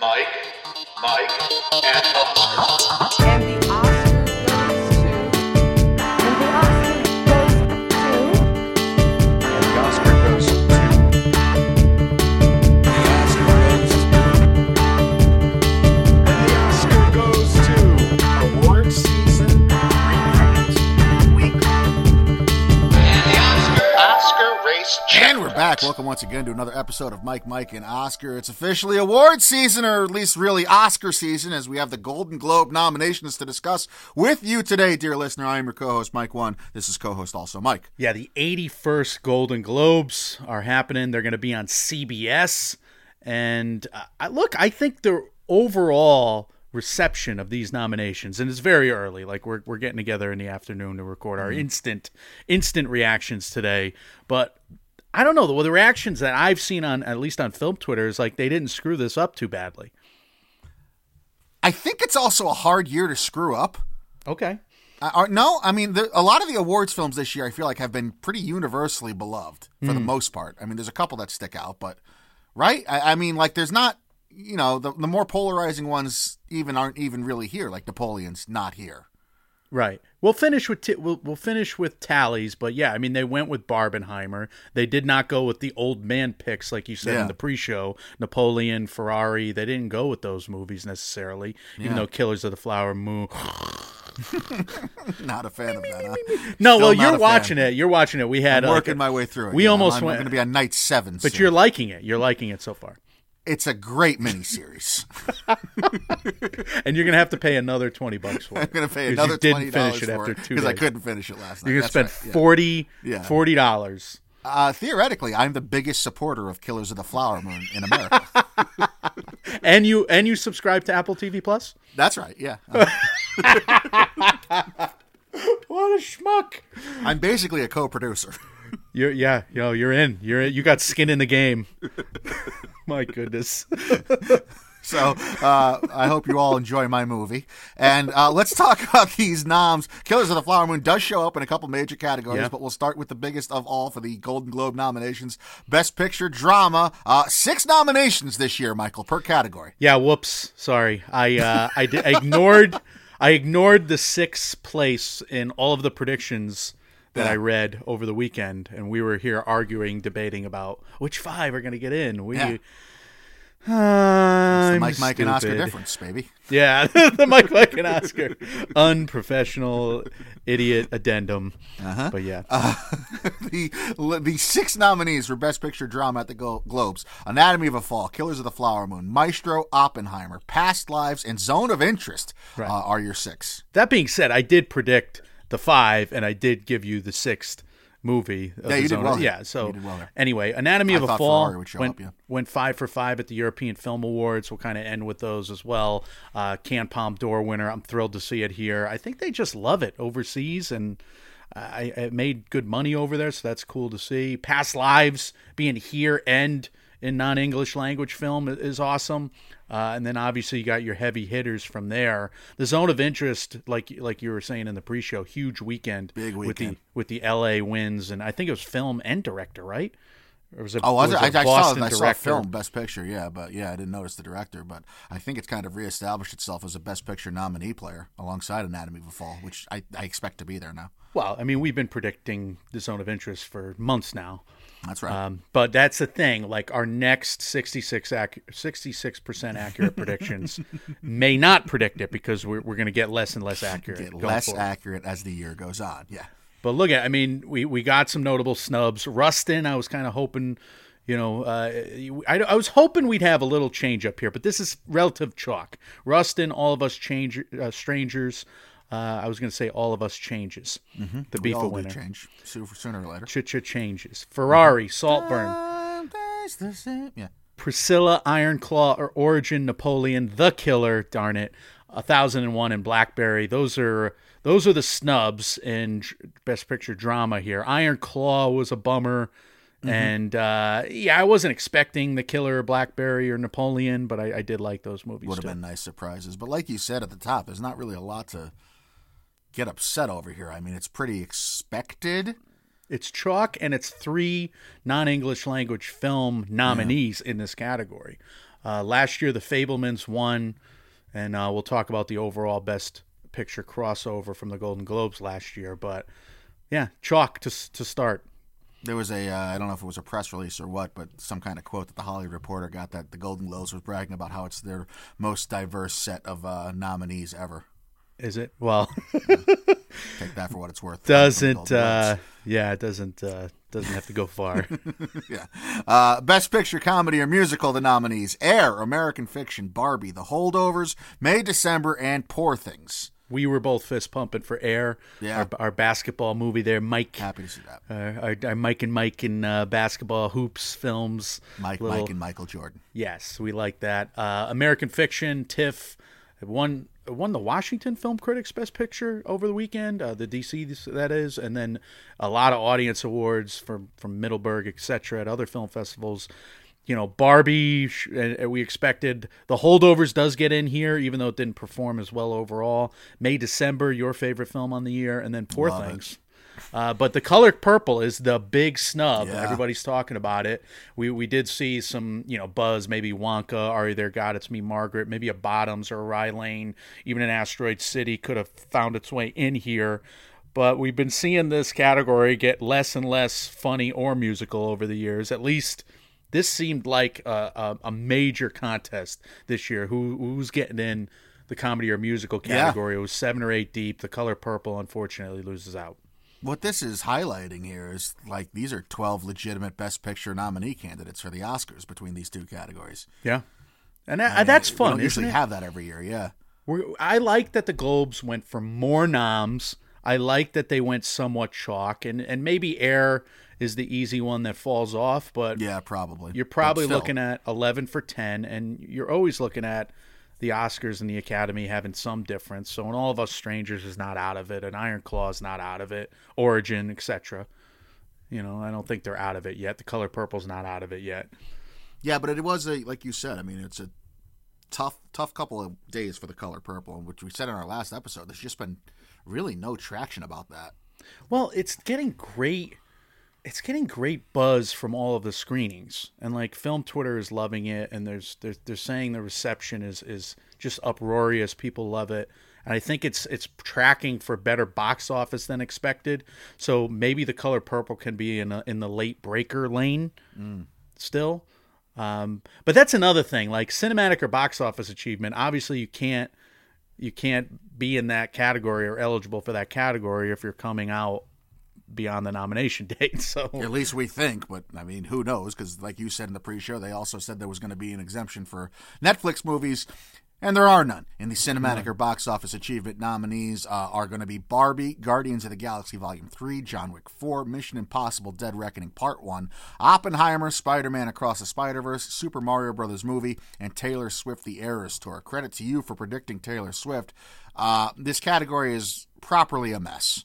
Mike, Mike, and back. Welcome once again to another episode of Mike, Mike, and Oscar. It's officially award season, or at least really Oscar season, as we have the Golden Globe nominations to discuss with you today, dear listener. I am your co-host, Mike One. This is co-host also Mike. Yeah, the 81st Golden Globes are happening. They're going to be on CBS. And uh, I, look, I think the overall reception of these nominations, and it's very early. Like we're we're getting together in the afternoon to record our instant instant reactions today. But I don't know the, the reactions that I've seen on at least on film Twitter is like they didn't screw this up too badly. I think it's also a hard year to screw up. Okay. Or- no, I mean, the, a lot of the awards films this year, I feel like, have been pretty universally beloved for the hmm. most part. I mean, there's a couple that stick out, but right? I, I mean, like, there's not, you know, the, the more polarizing ones even aren't even really here. Like Napoleon's not here. Right. We'll finish with t- we'll, we'll finish with tallies, but yeah, I mean they went with Barbenheimer. They did not go with the old man picks like you said Yeah. in the pre-show. Napoleon, Ferrari, they didn't go with those movies necessarily. Even Yeah. though Killers of the Flower Moon. Not a fan of that. Huh? No, Still well not you're a watching fan. it. You're watching it. We had I'm uh, working my way through it. we almost I'm, went- going to be on night seven. But soon. you're liking it. You're liking it so far. It's a great miniseries. And you're going to have to pay another 20 bucks for it. I'm going to pay another you didn't twenty dollars finish it for after two because I couldn't finish it last night. You're to That's spend right, yeah. 40 Yeah. $40. Uh, theoretically, I'm the biggest supporter of Killers of the Flower Moon in America. And you and you subscribe to Apple TV Plus? That's right. Yeah, Uh, What a schmuck. I'm basically a co-producer. You're yeah, yo, you're in. You're in. you got skin in the game. My goodness. So uh, I hope you all enjoy my movie. And uh, let's talk about these noms. Killers of the Flower Moon does show up in a couple major categories, Yeah. but we'll start with the biggest of all for the Golden Globe nominations: Best Picture Drama. Uh, six nominations this year, Michael, per category. Yeah, whoops. Sorry. I uh I, did, I ignored I ignored the sixth place in all of the predictions that I read over the weekend and we were here arguing debating about which five are going to get in. We Yeah. Uh, The Mike, Mike, and Oscar difference, baby. Yeah, the Mike, Mike, and Oscar unprofessional idiot addendum. Uh-huh. But yeah, the the six nominees for Best Picture Drama at the Glo- Globes: Anatomy of a Fall, Killers of the Flower Moon, Maestro, Oppenheimer, Past Lives, and Zone of Interest uh, are your six. That being said, I did predict the five, and I did give you the sixth movie. Yeah, you did well there. Yeah, so You did well anyway, Anatomy I of a Fall Ferrari would show went, up, yeah. went five for five at the European Film Awards. We'll kind of end with those as well. Uh, Cannes Palme d'Or winner. I'm thrilled to see it here. I think they just love it overseas, and I, it made good money over there, so that's cool to see. Past Lives being here and in non-English language film is awesome. Uh, and then obviously you got your heavy hitters from there. The zone of interest, like like you were saying in the pre-show, huge weekend, Big weekend with the with the L.A. wins, and I think it was film and director, right? Or was it? Oh, was it? I, I saw, I saw film Best Picture, yeah, but yeah, I didn't notice the director. But I think it's kind of reestablished itself as a Best Picture nominee player alongside Anatomy of a Fall, which I, I expect to be there now. Well, I mean, we've been predicting the zone of interest for months now. That's right. Um, but that's the thing. Like our next 66 percent accurate predictions may not predict it because we're, we're going to get less and less accurate. Get less forward. accurate as the year goes on. Yeah. But look at, I mean, we, we got some notable snubs. Rustin, I was kind of hoping, you know, uh, I, I was hoping we'd have a little change up here, but this is relative chalk. Rustin, all of us change, uh, strangers. Uh, I was going to say all of us changes. Mm-hmm. The beef all winner. change sooner or later. Ch-ch changes. Ferrari, Mm-hmm. Saltburn. Sometimes the same- Yeah. Priscilla, Ironclaw, or Origin, Napoleon, The Killer, darn it, A Thousand and One, and Blackberry. Those are those are the snubs in Best Picture drama here. Iron Claw was a bummer, and uh, yeah, I wasn't expecting The Killer, or Blackberry, or Napoleon, but I, I did like those movies Would have been nice surprises. But like you said at the top, there's not really a lot to get upset over here. I mean, it's pretty expected. It's chalk, and it's three non-English language film nominees in this category. Uh, last year, The Fabelmans won, and uh, we'll talk about the overall Best Picture crossover from the Golden Globes last year. But yeah, chalk to to start. There was a, uh, I don't know if it was a press release or what, but some kind of quote that the Hollywood Reporter got that the Golden Globes was bragging about how it's their most diverse set of uh, nominees ever. Is it? Well, Take that for what it's worth. doesn't. Uh, yeah, it doesn't. Uh, doesn't have to go far. yeah. Uh, Best Picture, Comedy, or Musical, the nominees Air, American Fiction, Barbie, The Holdovers, May, December, and Poor Things. we were both fist pumping for Air, Yeah. our, our basketball movie there. Mike, Happy to see that. uh, our, our Mike and Mike in uh, basketball hoops films. Mike, Little- Mike, and Michael Jordan. Yes, we like that. Uh, American Fiction, TIFF, won won the Washington Film Critics Best Picture over the weekend. Uh, the DC that is, and then a lot of audience awards from from Middleburg, etc. At other film festivals. You know, Barbie. sh- We expected the holdovers does get in here, even though it didn't perform as well overall. May December, your favorite film on the year, and then Poor Love it. Uh, but the color purple is the big snub. Yeah. Everybody's talking about it. We we did see some, you know, buzz, maybe Wonka, Are You There, God, It's Me, Margaret, maybe a Bottoms or a Rye Lane, even an Asteroid City could have found its way in here. But we've been seeing this category get less and less funny or musical over the years. At least this seemed like a, a, a major contest this year. Who who's getting in the comedy or musical Yeah. category? It was seven or eight deep. The color purple, unfortunately, loses out. What this is highlighting here is like these are 12 legitimate Best Picture nominee candidates for the Oscars between these two categories. Yeah, and that, that's We fun. don't isn't usually it? have that every year, yeah. We're, I like that the Globes went for more noms. I like that they went somewhat chalk, and and maybe Air is the easy one that falls off, but Yeah, probably. you're probably looking at 11 for 10, and you're always looking at the Oscars and the Academy having some difference. So, and All of Us Strangers is not out of it, and Iron Claw is not out of it, Origin, etc. You know, I don't think they're out of it yet. The Color Purple's not out of it yet. Yeah, but it was a like you said. I mean, it's a tough, tough couple of days for the color purple, which we said in our last episode. There's just been really no traction about that. Well, it's getting great. It's getting great buzz from all of the screenings, and like film Twitter is loving it, and there's they're, they're saying the reception is is just uproarious. People love it, and I think it's it's tracking for better box office than expected. So maybe the color purple can be in a, in the late breaker lane still. Um, but that's another thing. Like cinematic or box office achievement, obviously you can't you can't be in that category or eligible for that category if you're coming out beyond the nomination date. So At least we think, but I mean, who knows? Because, like you said in the pre-show, they also said there was going to be an exemption for Netflix movies, and there are none. In the cinematic or box office achievement nominees uh, are going to be Barbie, Guardians of the Galaxy Volume Three, John Wick Four, Mission Impossible: Dead Reckoning Part One, Oppenheimer, Spider-Man Across the Spider-Verse, Super Mario Brothers Movie, and Taylor Swift: The Eras Tour. Credit to you for predicting Taylor Swift. Uh, this category is properly a mess.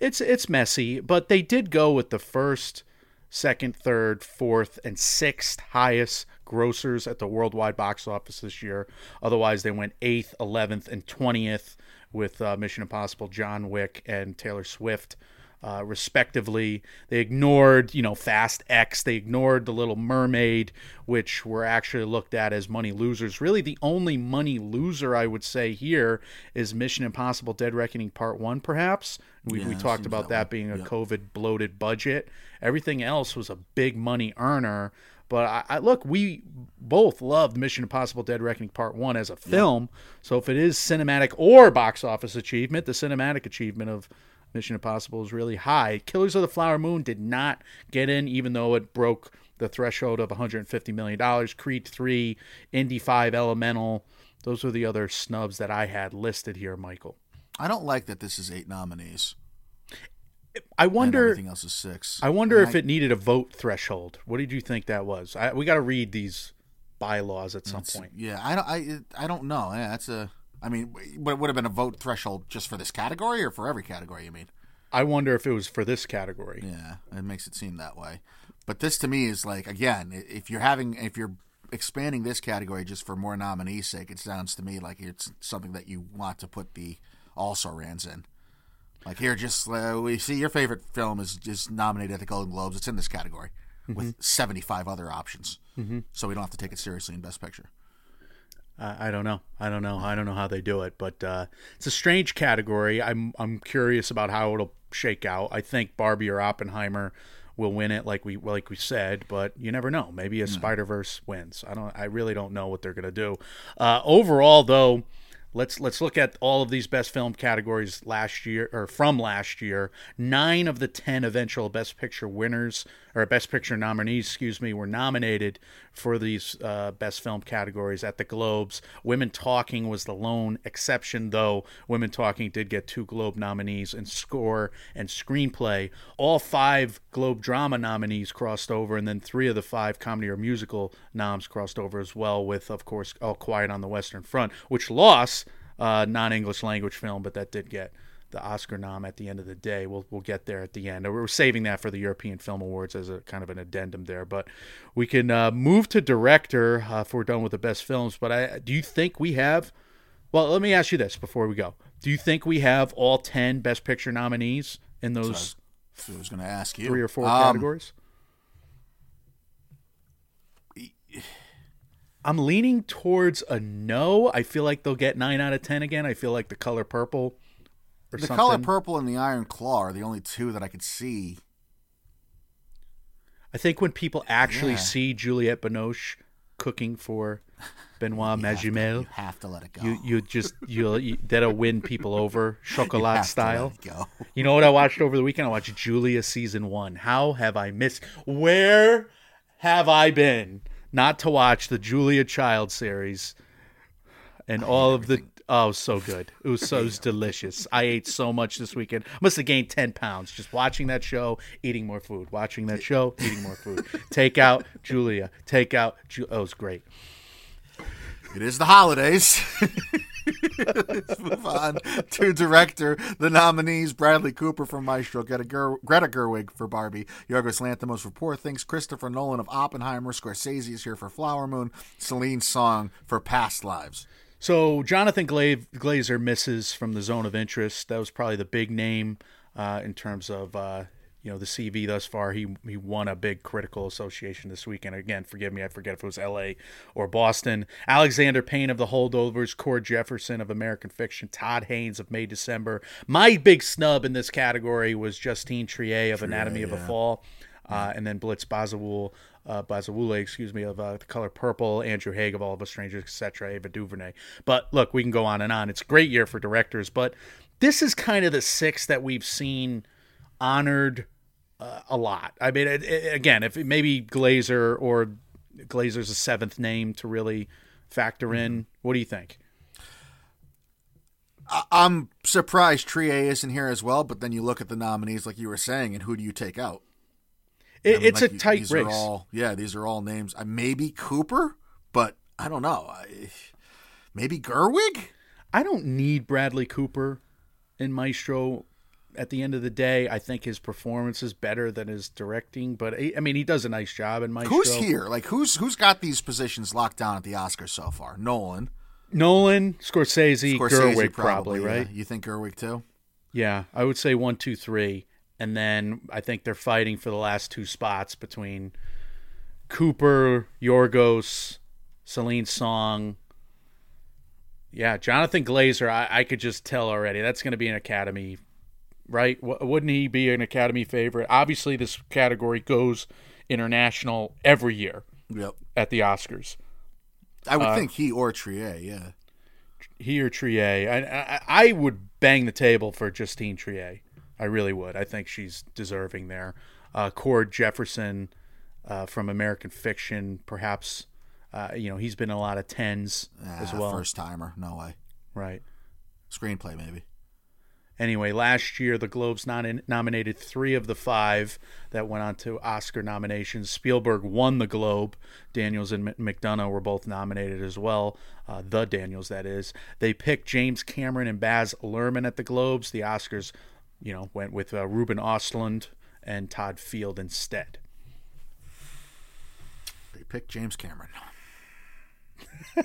It's it's messy, but they did go with the first, second, third, fourth, and sixth highest grossers at the worldwide box office this year. Otherwise, they went eighth, eleventh, and twentieth with uh, Mission Impossible, John Wick, and Taylor Swift. Uh, respectively, they ignored, you know, Fast X. They ignored The Little Mermaid, which were actually looked at as money losers. Really, the only money loser I would say here is Mission Impossible: Dead Reckoning Part One. Perhaps we, we talked about that that being a. COVID bloated budget. Everything else was a big money earner. But I, I look, we both loved Mission Impossible: Dead Reckoning Part One as a film. So if it is cinematic or box office achievement, the cinematic achievement of Mission Impossible is really high. Killers of the Flower Moon did not get in, even though it broke the threshold of 150 million dollars. Creed Three, Indy Five, Elemental. Those were the other snubs that I had listed here, Michael. I don't like that this is eight nominees. I and wonder. everything else is six. I wonder And if it needed a vote threshold. What did you think that was? I, we got to read these bylaws at some point. Yeah, I don't. I I don't know. Yeah, that's a. I mean, but it would have been a vote threshold just for this category or for every category. You mean? I wonder if it was for this category. Yeah, it makes it seem that way. But this to me is like again, if you're having, if you're expanding this category just for more nominees' sake, it sounds to me like it's something that you want to put the also rans in. Like here, just uh, we see your favorite film is just nominated at the Golden Globes. It's in this category. with 75 other options. So we don't have to take it seriously in Best Picture. I I don't know. I don't know. I don't know how they do it, but uh, it's a strange category. I'm I'm curious about how it'll shake out. I think Barbie or Oppenheimer will win it, like we like we said, but you never know. Maybe a Spider Verse wins. I don't. I really don't know what they're gonna do. Uh, overall, though, let's let's look at all of these best film categories last year or from last year. Nine of the ten eventual Best Picture winners or Best Picture nominees, excuse me, were nominated for these uh, best film categories at the Globes. Women Talking was the lone exception, though. Women Talking did get two Globe nominees in score and screenplay. All five Globe drama nominees crossed over, and then three of the five comedy or musical noms crossed over as well, with, of course, All Quiet on the Western Front, which lost uh, non English language film, but that did get the Oscar nom at the end of the day. We'll we'll get there at the end. We're saving that for the European Film Awards as a kind of an addendum there, but we can uh, move to director uh, if we're done with the best films. But I do you think we have? Well, let me ask you this before we go. Do you think we have all ten Best Picture nominees in those So I was going to ask you three or four Um, categories? I'm leaning towards a no. I feel like they'll get nine out of ten again. I feel like the color purple The something. color purple and the Iron Claw are the only two that I could see. I think when people actually Yeah. see Juliette Binoche cooking for Benoit Magimel, You have to let it go. you you just you'll you, that'll win people over chocolat style. let it go. You know what I watched over the weekend? I watched Julia season one. How have I missed? Where have I been? Not to watch the Julia Child series and all of the. Oh, so good! It was so delicious. I ate so much this weekend. Must have gained ten pounds just watching that show, eating more food. Watching that show, eating more food. Take out Julia. Take out. Ju- oh, it was great. It is the holidays. Let's move on to director. The nominees: Bradley Cooper for Maestro, Greta, Ger- Greta Gerwig for Barbie, Yorgos Lanthimos for Poor Things, Christopher Nolan of Oppenheimer, Scorsese is here for Flower Moon, Celine Song for Past Lives. So Jonathan Gla- Glazer misses from the zone of interest. That was probably the big name uh, in terms of uh, you know the CV thus far. He he won a big critical association this weekend. Again, forgive me, I forget if it was L.A. or Boston. Alexander Payne of The Holdovers, Cord Jefferson of American Fiction, Todd Haynes of May December. My big snub in this category was Justine Triet of Anatomy of a Fall, uh, and then Blitz Bazawule uh, Bazawule, excuse me, of uh, the color purple, Andrew Haigh of All of Us Strangers, etc., Ava DuVernay. But look, we can go on and on. It's a great year for directors, but this is kind of the six that we've seen honored uh, a lot. I mean, it, it- again, if maybe Glazer or Glazer's a seventh name to really factor in. What do you think? I'm surprised Triet isn't here as well, but then you look at the nominees, like you were saying, and who do you take out? It, I mean, it's like, a tight race. All, yeah, these are all names. Uh, maybe Cooper, but I don't know. I, maybe Gerwig. I don't need Bradley Cooper in Maestro. At the end of the day, I think his performance is better than his directing. But I I mean, he does a nice job in Maestro. Who's here? Like who's who's got these positions locked down at the Oscars so far? Nolan, Nolan, Scorsese, Scorsese, Gerwig, probably, yeah. right? You think Gerwig too? Yeah, I would say one, two, three, and then I think they're fighting for the last two spots between Cooper, Yorgos, Celine Song. Yeah, Jonathan Glazer. I, I could just tell already that's going to be an Academy, right? W- wouldn't he be an Academy favorite? Obviously, this category goes international every year Yep. at the Oscars. I Uh, would think he or Triet. Yeah. he or Triet. I, I I would bang the table for Justine Triet. I really would. I think she's deserving there. Uh, Cord Jefferson uh, from American Fiction, perhaps. Uh, you know, he's been a lot of tens as Ah, well. First timer. No way. Right. Screenplay maybe. Anyway, last year the Globes non- nominated three of the five that went on to Oscar nominations. Spielberg won the Globe. Daniels and M- McDonagh were both nominated as well. Uh, the Daniels, that is. They picked James Cameron and Baz Luhrmann at the Globes. The Oscars, you know, went with uh, Ruben Ostlund and Todd Field instead. They picked James Cameron.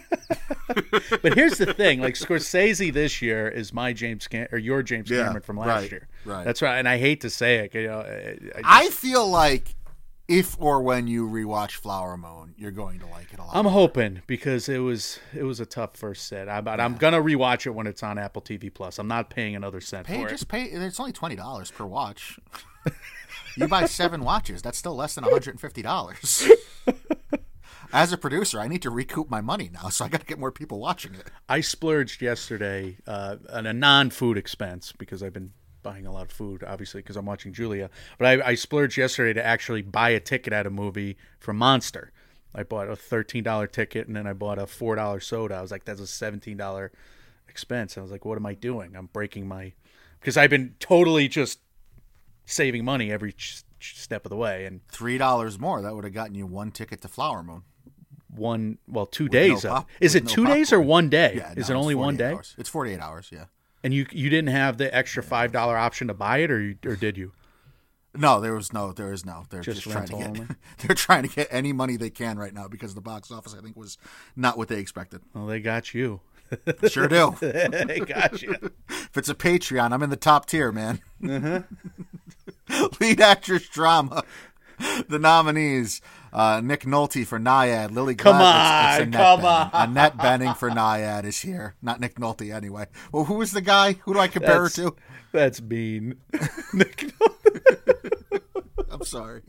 But here's the thing: like Scorsese this year is my James Cam- or your James Yeah, Cameron from last right, year. right. That's right, and I hate to say it. You know, I, I I feel like if or when you rewatch Flower Moon, you're going to like it a lot. I'm hoping because it was it was a tough first set. I, but I'm gonna rewatch it when it's on Apple TV Plus. I'm not paying another cent pay for just it. pay. It's only twenty dollars per watch. you buy seven watches. That's still less than one hundred and fifty dollars. As a producer, I need to recoup my money now, so I got to get more people watching it. I splurged yesterday uh, on a non-food expense because I've been buying a lot of food, obviously, because I'm watching Julia. But I, I splurged yesterday to actually buy a ticket at a movie for Monster. I bought a thirteen dollar ticket and then I bought a four dollar soda. I was like, that's a seventeen dollar expense. I was like, what am I doing? I'm breaking my because I've been totally just saving money every ch- ch- step of the way and Three dollars more that would have gotten you one ticket to Flower Moon. one well two days no pop- is it no two days or one day Yeah, is no, it only one day Hours. It's forty-eight hours. Yeah. And you you didn't have the extra five dollar option to buy it or you, or did you No, there was no. There is no. They're Just just, trying to get. only? they're trying to get any money they can right now because the box office, I think, was not what they expected. well they got you Sure do. they got you if it's a Patreon, I'm in the top tier, man. Uh-huh. Lead actress drama. The nominees: uh, Nick Nolte for Nyad, Lily. Come Gladys- on, Annette come Bening. on. Annette Bening for Nyad is here. Not Nick Nolte, anyway. Well, who is the guy? Who do I compare that's, her to? that's mean Nick, Nolte. I'm sorry.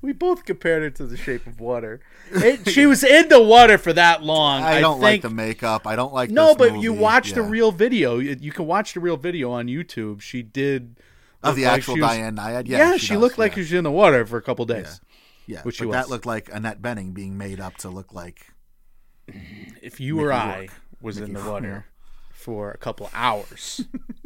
we both compared her to the shape of water it, she was in the water for that long I don't like think, the makeup. I don't like. no but you movie. watch the real video you, you can watch the real video on youtube she did of the like actual she was- Diane Nyad. yeah, Yeah, she, does, looked like yeah. she was in the water for a couple days Yeah, which but she that looked like Annette Bening being made up to look like. if you or I Rourke. was in the water for a couple hours,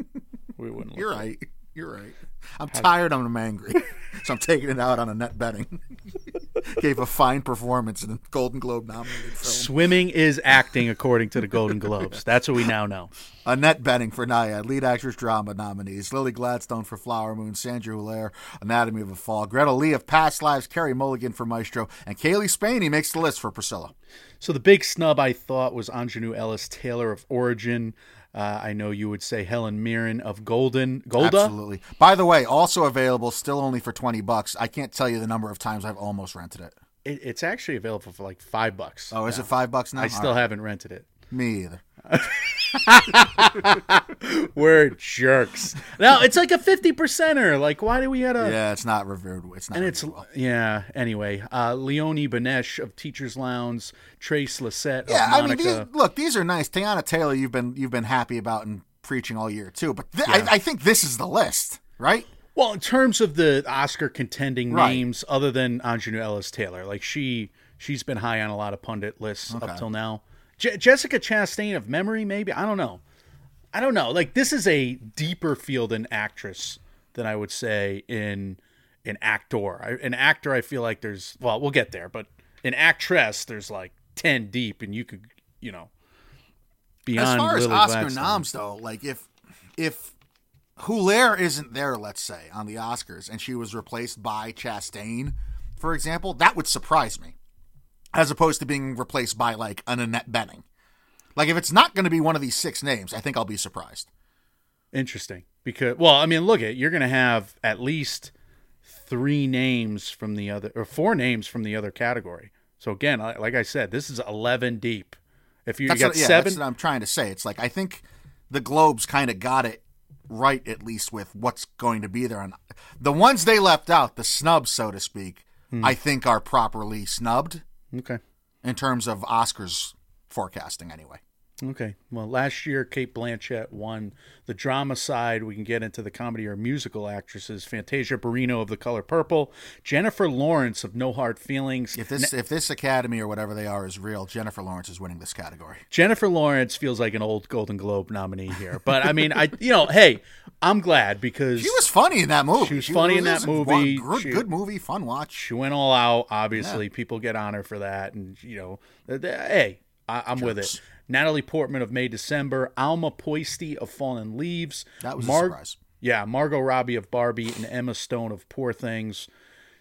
we wouldn't. Look You're like- right. You're right. I'm tired. I'm angry, so I'm taking it out on Annette Bening. Gave a fine performance in a Golden Globe nominated film. Swimming is acting, according to the Golden Globes. That's what we now know. Annette Bening for Nyad, lead actress drama nominees. Lily Gladstone for Flower Moon, Sandra Huller, Anatomy of a Fall, Greta Lee of Past Lives, Carey Mulligan for Maestro, and Cailee Spaeny makes the list for Priscilla. So the big snub I thought was Aunjanue Ellis Taylor of Origin. Uh, I know you would say Helen Mirren of Golden Golda. Absolutely. By the way, also available, still only for twenty bucks. I can't tell you the number of times I've almost rented it. It, it's actually available for like five bucks. Oh, is it five bucks now? I still right. haven't rented it. Me either. We're jerks. Now it's like a fifty percenter. Like, why do we have a? Yeah, it's not revered. It's not. And it's well. yeah. Anyway, uh, Leonie Benesch of Teachers Lounge, Trace Lissette Yeah, I mean, these, look, these are nice. Teyana Taylor, you've been you've been happy about and preaching all year too. But th- Yeah. I, I think this is the list, right? Well, in terms of the Oscar contending Right. names, other than Aunjanue Ellis Taylor, like she she's been high on a lot of pundit lists Okay. up till now. Je- Jessica Chastain of memory, maybe I don't know. I don't know. Like this is a deeper field in actress than I would say in an actor. I, an actor, I feel like there's well, we'll get there, but an actress, there's like ten deep, and you could, you know, beyond As far as Lily Oscar Gladstone. noms, though, like if if Huller isn't there, let's say on the Oscars, and she was replaced by Chastain, for example, that would surprise me, as opposed to being replaced by like an Annette Bening. Like if it's not going to be one of these six names, I think I'll be surprised. Interesting. Because well, I mean, look at you're going to have at least three names from the other or four names from the other category. So again, like I said, this is 11 deep. If you, you That's got what, yeah, seven, that's what I'm trying to say. It's like I think the Globes kind of got it right, at least with what's going to be there. And the ones they left out, the snubs, so to speak, Hmm. I think are properly snubbed okay, in terms of Oscars forecasting, anyway. Okay. Well, last year Cate Blanchett won the drama side. We can get into the comedy or musical actresses. Fantasia Barrino of The Color Purple, Jennifer Lawrence of No Hard Feelings. If this if this Academy or whatever they are is real, Jennifer Lawrence is winning this category. Jennifer Lawrence feels like an old Golden Globe nominee here, but I mean, I you know, hey, I'm glad because She was funny in that movie. She was funny in that movie. Good, She- good movie, fun watch. she went all out. Obviously, people get on her for that, and you know, hey, I, I'm with it. Natalie Portman of May December, Alma Pöysti of Fallen Leaves. That was Mar- a surprise. Yeah, Margot Robbie of Barbie and Emma Stone of Poor Things.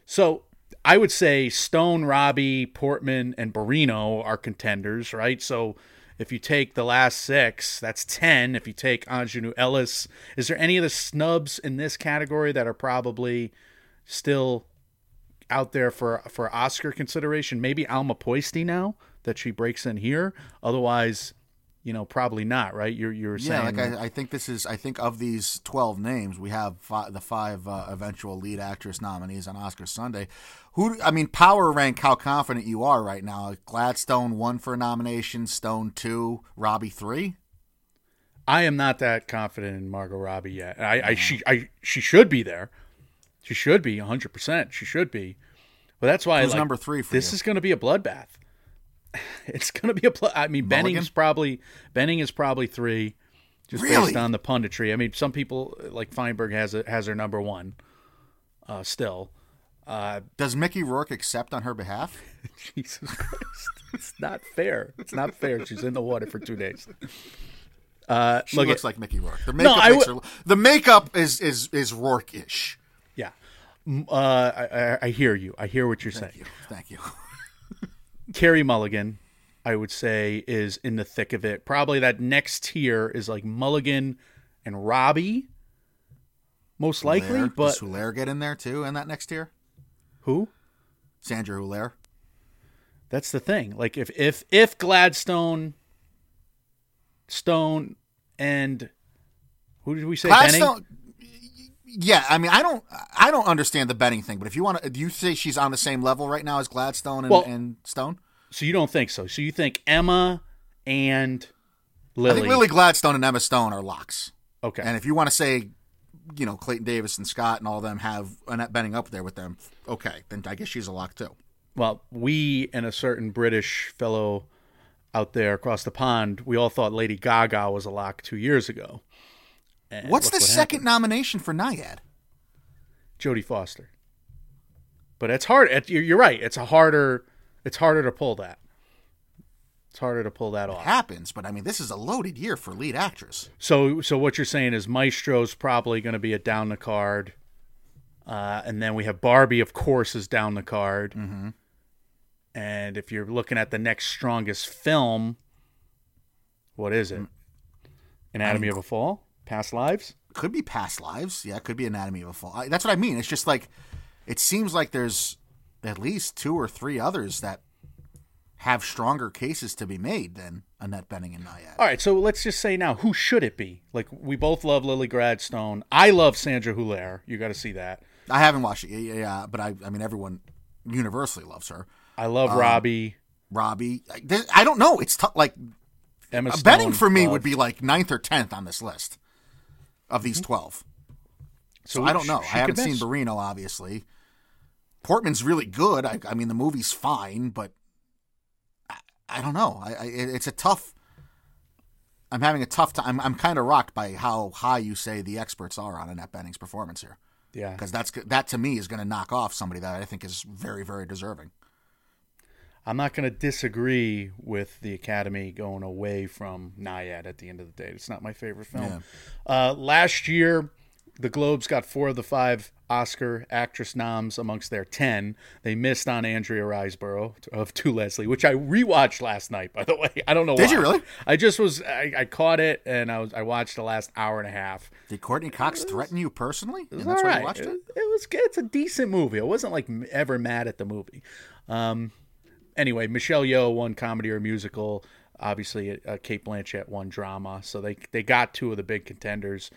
So I would say Stone, Robbie, Portman, and Barrino are contenders, right? So if you take the last six, that's ten. If you take Aunjanue Ellis, is there any of the snubs in this category that are probably still out there for for Oscar consideration. Maybe Alma Pöysti now that she breaks in here. Otherwise, you know, probably not. Right? You're you're saying, Yeah, like I, I think this is. I think of these twelve names, we have fi- the five uh, eventual lead actress nominees on Oscar Sunday. Who? I mean, power rank how confident you are right now. Gladstone one for a nomination, Stone two, Robbie three. I am not that confident in Margot Robbie yet. I, I she I she should be there. She should be 100. percent She should be. But that's why Who's like, number three for this you? is going to be a bloodbath. It's going to be a. Blo- I mean, Bening's probably Bening is probably three, just Really? based on the punditry. I mean, some people like Feinberg has it has her number one. Uh, still, Uh, Does Mickey Rourke accept on her behalf? Jesus Christ, it's not fair. It's not fair. She's in the water for two days. Uh, She look looks at, like Mickey Rourke. The makeup, I makes w- her, the makeup is is is Rourke-ish. yeah. Uh, I, I, I hear you. I hear what you're saying. You, thank you. Carey Mulligan, I would say, is in the thick of it. Probably that next tier is like Mulligan and Robbie, most likely. But Does get in there too in that next tier? who? Sandra Hullaire. That's the thing. Like if if if Gladstone, Stone, and who did we say? Bening? Yeah, I mean, I don't, I don't understand the betting thing. But if you want to, do you say she's on the same level right now as Gladstone and, Well- and Stone? So you don't think so? So you think Emma and Lily? I think Lily Gladstone and Emma Stone are locks. Okay. And if you want to say, you know, Clayton Davis and Scott and all of them have Annette Bening up there with them, okay, then I guess she's a lock too. well, we and a certain British fellow out there across the pond, we all thought Lady Gaga was a lock two years ago. And What's the what second happened. nomination for Nyad? Jodie Foster. But it's hard. You're you're right. It's a harder. It's harder to pull that. It's harder to pull that off. Happens, but I mean, this is a loaded year for lead actress. So, so what you're saying is Maestro's probably going to be a down the card, uh, and then we have Barbie, of course, is down the card. Mm-hmm. And if you're looking at the next strongest film, what is it? Anatomy of a Fall, Past Lives. Could be past lives. Yeah, it could be Anatomy of a Fall. I, that's what I mean. It's just like, it seems like there's at least two or three others that have stronger cases to be made than Annette Bening and Nyad. All right, so let's just say now, who should it be? Like we both love Lily Gladstone. I love Sandra Hullaire. You got to see that. I haven't watched it. Yeah, yeah, but I, I mean, everyone universally loves her. I love Um, Robbie. Robbie, I, I don't know. It's tough. Like Emma Stone. betting for me love. would be like ninth or tenth on this list of these twelve. So, I don't know. I haven't seen. Barrino, obviously. Portman's really good. I, I mean, the movie's fine, but I, I don't know. I, I, it's a tough. I'm having a tough time. I'm, I'm kind of rocked by how high you say the experts are on Annette Bening's performance here, Yeah. because that's that to me is going to knock off somebody that I think is very, very deserving. I'm not going to disagree with the Academy going away from Nyad at the end of the day. It's not my favorite film. Uh, last year, the Globes got four of the five Oscar actress noms amongst their ten. They missed on Andrea Riseborough of To Leslie, which I rewatched last night. By the way, I don't know. Did why. you really? I just was. I, I caught it and I was. I watched the last hour and a half. Did Courteney Cox threaten you personally? And that's why right. you watched it? It, it was. It's a decent movie. I wasn't like ever mad at the movie. Um, anyway, Michelle Yeoh won comedy or musical. Obviously, uh, Cate Blanchett won drama. So they they got two of the big contenders.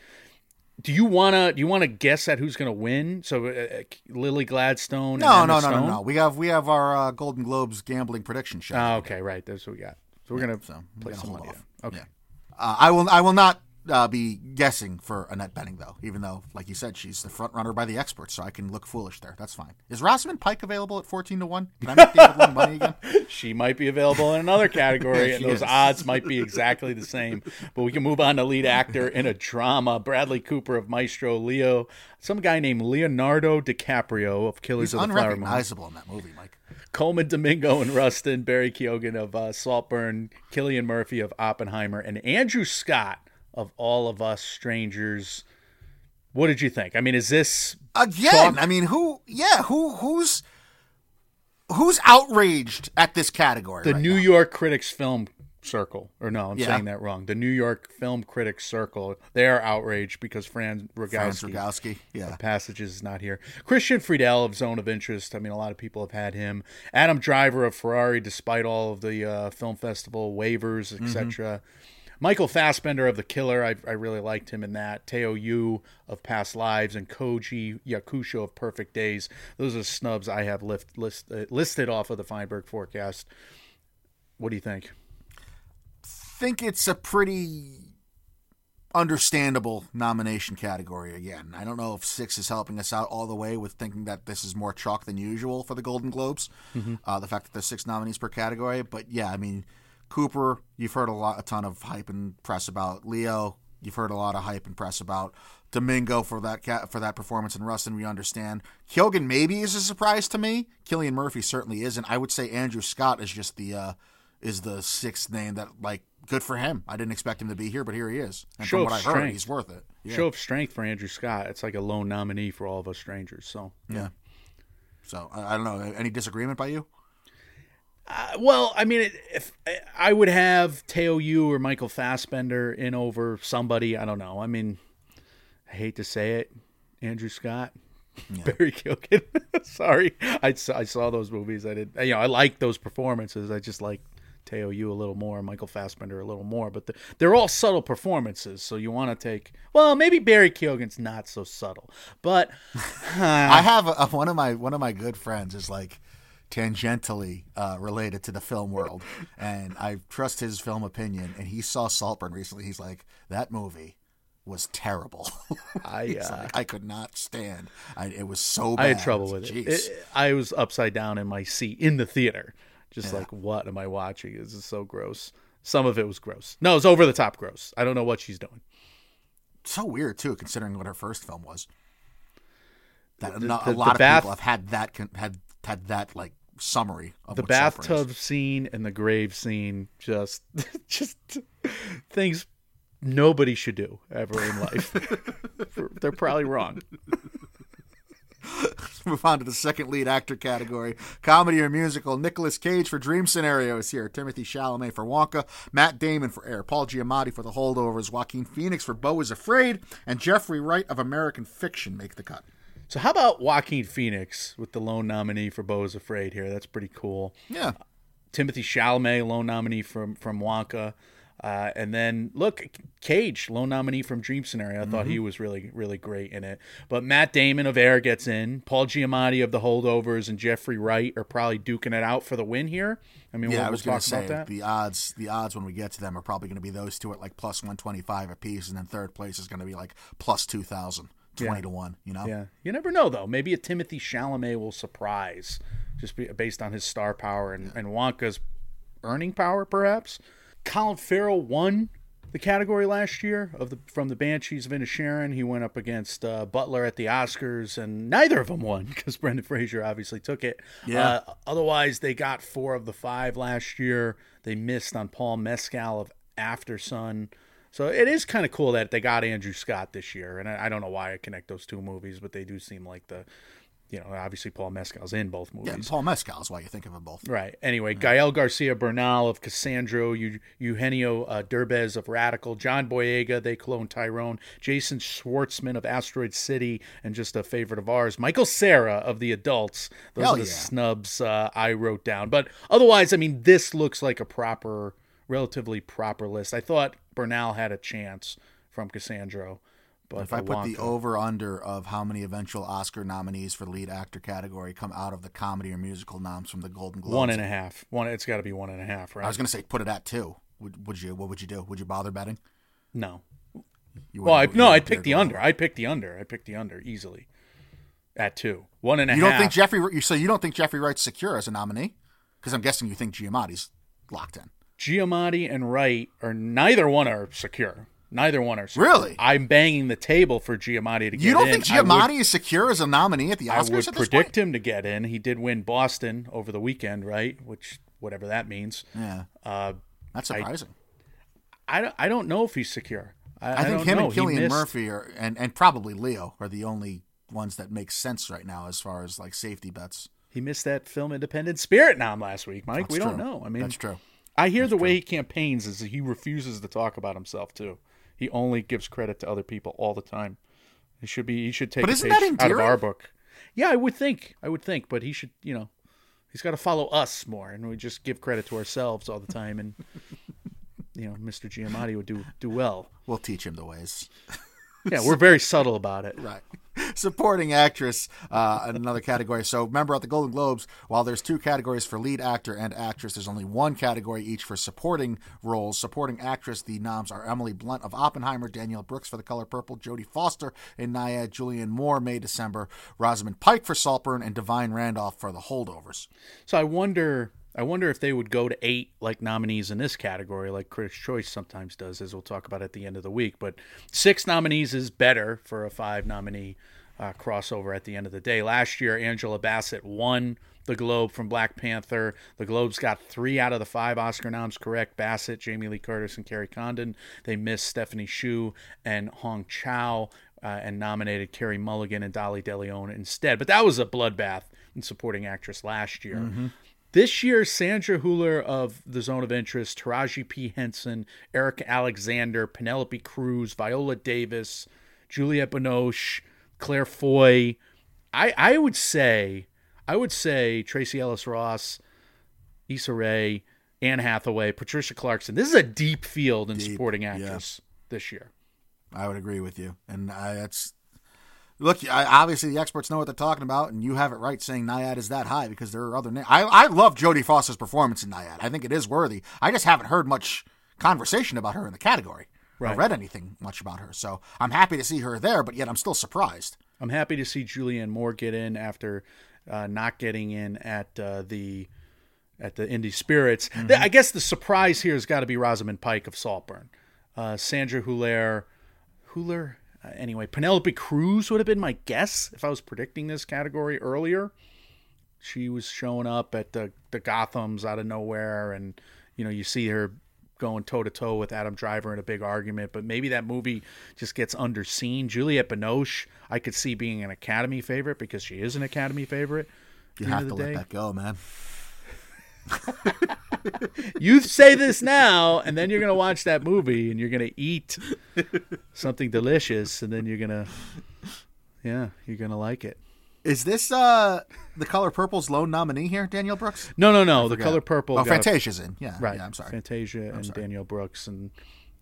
Do you wanna do you wanna guess at who's gonna win? So uh, uh, Lily Gladstone. and No, no, no, Stone? no, no. We have we have our uh, Golden Globes gambling prediction show. Oh, okay, right. That's what we got. So we're gonna so we play gotta some money. off. Okay. Yeah. Uh, I will. I will not uh, be guessing for Annette Bening though, even though, like you said, she's the front runner by the experts, so I can look foolish there. That's fine. Is Rosamund Pike available at fourteen to one? Can I make money again? She might be available in another category, and those is. odds might be exactly the same. But we can move on to lead actor in a drama. Bradley Cooper of Maestro, Leo, some guy named Leonardo DiCaprio of Killers He's of the Flower Moon, unrecognizable in that movie, Mike. Colman Domingo and Rustin, Barry Keoghan of uh, Saltburn, Cillian Murphy of Oppenheimer, and Andrew Scott of All of Us Strangers. What did you think? I mean, is this Again, Talk- I mean, who? Yeah, who? Who's? Who's outraged at this category? the right New now? York Critics Film Circle, or no, I'm Yeah. saying that wrong. The New York Film Critics Circle. They are outraged because Fran Franz Rogowski Rogowski. Yeah. passages is not here. Christian Friedel of Zone of Interest. I mean, a lot of people have had him. Adam Driver of Ferrari, despite all of the uh, film festival waivers, etc. Michael Fassbender of The Killer. I, I really liked him in that. Teo Yoo of Past Lives and Koji Yakusho of Perfect Days. Those are snubs I have lift, list, uh, listed off of the Feinberg forecast. What do you think? think it's a pretty understandable nomination category again. I don't know if six is helping us out all the way with thinking that this is more chalk than usual for the Golden Globes. Uh, the fact that there's six nominees per category, but yeah, I mean, Cooper, you've heard a lot, a ton of hype and press about. Leo, you've heard a lot of hype and press about. Domingo for that cat for that performance, and Rustin, we understand. Kilgan maybe is a surprise to me. Cillian Murphy certainly isn't. I would say Andrew Scott is just the uh, is the sixth name that like good for him. I didn't expect him to be here, but here he is. And Show from of what I heard, strength. he's worth it. Yeah. Show of strength for Andrew Scott. It's like a lone nominee for all of us strangers. So yeah. So I, I don't know. Any disagreement by you? Uh, well, I mean, if I would have Teo Yoo or Michael Fassbender in over somebody, I don't know. I mean, I hate to say it, Andrew Scott, Barry Keoghan. Sorry, I saw, I saw those movies. I did, you know, I like those performances. I just like Teo Yoo a little more, Michael Fassbender a little more. But the, they're all subtle performances, so you want to take. Well, maybe Barry Keoghan's not so subtle, but I have a, one of my one of my good friends is like tangentially uh, related to the film world, and I trust his film opinion. And he saw Saltburn recently. He's like, that movie was terrible. I uh, like, I could not stand. I, it was so bad. I had trouble with it. It- I was upside down in my seat in the theater, just like, what am I watching? This is so gross. Some of it was gross. No, it's over the top gross. I don't know what she's doing. so weird too, considering what her first film was. That The- not, the- a lot of bath- people have had that had had that like summary of The bathtub scene and the grave scene, just, just things nobody should do ever in life. They're probably wrong. Let's move on to the second lead actor category, comedy or musical. Nicolas Cage for Dream Scenario is here. Timothée Chalamet for Wonka, Matt Damon for Air, Paul Giamatti for The Holdovers, Joaquin Phoenix for Beau is Afraid, and Jeffrey Wright of American Fiction make the cut. So how about Joaquin Phoenix with the lone nominee for Beau is Afraid here? That's pretty cool. Yeah, Timothée Chalamet, lone nominee from from Wonka, uh, and then look, Cage, lone nominee from Dream Scenario. I thought he was really really great in it. But Matt Damon of Air gets in. Paul Giamatti of The Holdovers and Jeffrey Wright are probably duking it out for the win here. I mean, yeah. we'll, I was we'll going to say the odds. The odds when we get to them are probably going to be those two at like plus one twenty five apiece, and then third place is going to be like plus two thousand. 20 Yeah. to 1, you know? Yeah, you never know though. Maybe a Timothée Chalamet will surprise, just be, based on his star power and, and Wonka's earning power, perhaps. Colin Farrell won the category last year of the from the Banshees of Inisherin. He went up against uh, Butler at the Oscars, and neither of them won because Brendan Fraser obviously took it. Yeah. Uh, otherwise, they got four of the five last year. They missed on Paul Mescal of After Sun. So it is kind of cool that they got Andrew Scott this year, and I, I don't know why I connect those two movies, but they do seem like the, you know, obviously Paul Mescal's in both movies. Yeah. Paul Mescal is why you think of them both. Right. Anyway, Gael Garcia Bernal of Cassandro, Eu- Eugenio uh, Derbez of Radical, John Boyega, they clone Tyrone, Jason Schwartzman of Asteroid City, and just a favorite of ours, Michael Cera of The Adults. Those Hell are the yeah. snubs uh, I wrote down. But otherwise, I mean, this looks like a proper, relatively proper list. I thought Bernal had a chance from Cassandro. But If I put the over under of how many eventual Oscar nominees for lead actor category come out of the comedy or musical noms from the Golden Globes, one and a half, one, it's got to be one and a half, right? I was going to say put it at two. Would, would you? What would you do? Would you bother betting? no, You Well, I, no, I'd pick the under. I'd pick the under. I'd pick the under easily. At two, one and a half. You don't think Jeffrey? So you don't think Jeffrey Wright's secure as a nominee? Because I'm guessing you think Giamatti's locked in. Giamatti and Wright are neither one are secure. Neither one are secure. Really? I'm banging the table for Giamatti to get in. You don't in. think I would- Giamatti is secure as a nominee at the Oscars? I would predict point? him to get in. He did win Boston over the weekend, right? Which whatever that means. Yeah, Uh, that's surprising. I don't, I don't know if he's secure. I, I, think don't him know. and Cillian Murphy are, and and probably Leo are the only ones that make sense right now as far as like safety bets. He missed that film Independent Spirit nom last week, Mike. That's we don't know. I mean, that's true. I hear the way he campaigns is he refuses to talk about himself too. He only gives credit to other people all the time. He should be. He should take But a isn't page that out of our book. Yeah, I would think. I would think, but he should. You know, he's got to follow us more, and we just give credit to ourselves all the time. And you know, Mr. Giamatti would do do well. We'll teach him the ways. Yeah, we're very subtle about it. Right. Supporting actress, uh, another category. So remember at the Golden Globes, while there's two categories for lead actor and actress, there's only one category each for supporting roles. Supporting actress, the noms are Emily Blunt of Oppenheimer, Danielle Brooks for The Color Purple, Jodie Foster in Nyad, Julianne Moore, May December, Rosamund Pike for Saltburn, and Da'Vine Randolph for The Holdovers. So I wonder, I wonder if they would go to eight like nominees in this category, like Critics' Choice sometimes does, as we'll talk about at the end of the week. But six nominees is better for a five nominee uh, crossover at the end of the day. Last year, Angela Bassett won the Globe from Black Panther. The Globes got three out of the five Oscar noms correct: Bassett, Jamie Lee Curtis, and Kerry Condon. They missed Stephanie Hsu and Hong Chau. Uh, and nominated Carey Mulligan and Dolly DeLeon instead. But that was a bloodbath in supporting actress last year. This year, Sandra Huller of The Zone of Interest, Taraji P. Henson, Erika Alexander, Penelope Cruz, Viola Davis, Juliette Binoche, Claire Foy. I, I would say, I would say Tracee Ellis Ross, Issa Rae, Anne Hathaway, Patricia Clarkson. This is a deep field in Deep, supporting yeah. actress this year. I would agree with you, and I, that's look. I, obviously, the experts know what they're talking about, and you have it right saying Nyad is that high because there are other. Na- I I love Jodie Foster's performance in Nyad. I think it is worthy. I just haven't heard much conversation about her in the category. Or read anything much about her, so I'm happy to see her there. But yet, I'm still surprised. I'm happy to see Julianne Moore get in after uh, not getting in at uh, the at the Indie Spirits. The- I guess the surprise here has got to be Rosamund Pike of Saltburn. Uh, Sandra Huller, Huller. Uh, anyway, Penelope Cruz would have been my guess if I was predicting this category earlier. She was showing up at the the Gotham's out of nowhere, and you know you see her going toe to toe with Adam Driver in a big argument. But maybe that movie just gets underseen. Juliette Binoche, I could see being an Academy favorite because she is an Academy favorite. You have to let that go, man. You say this now, and then you're gonna watch that movie, and you're gonna eat something delicious, and then you're gonna, yeah, you're gonna like it. Is this uh the Color Purple's lone nominee here, Danielle Brooks? No, no, no. The color purple. Oh, a- Fantasia's in. Yeah, right? Yeah, I'm sorry. Fantasia and Danielle Brooks, and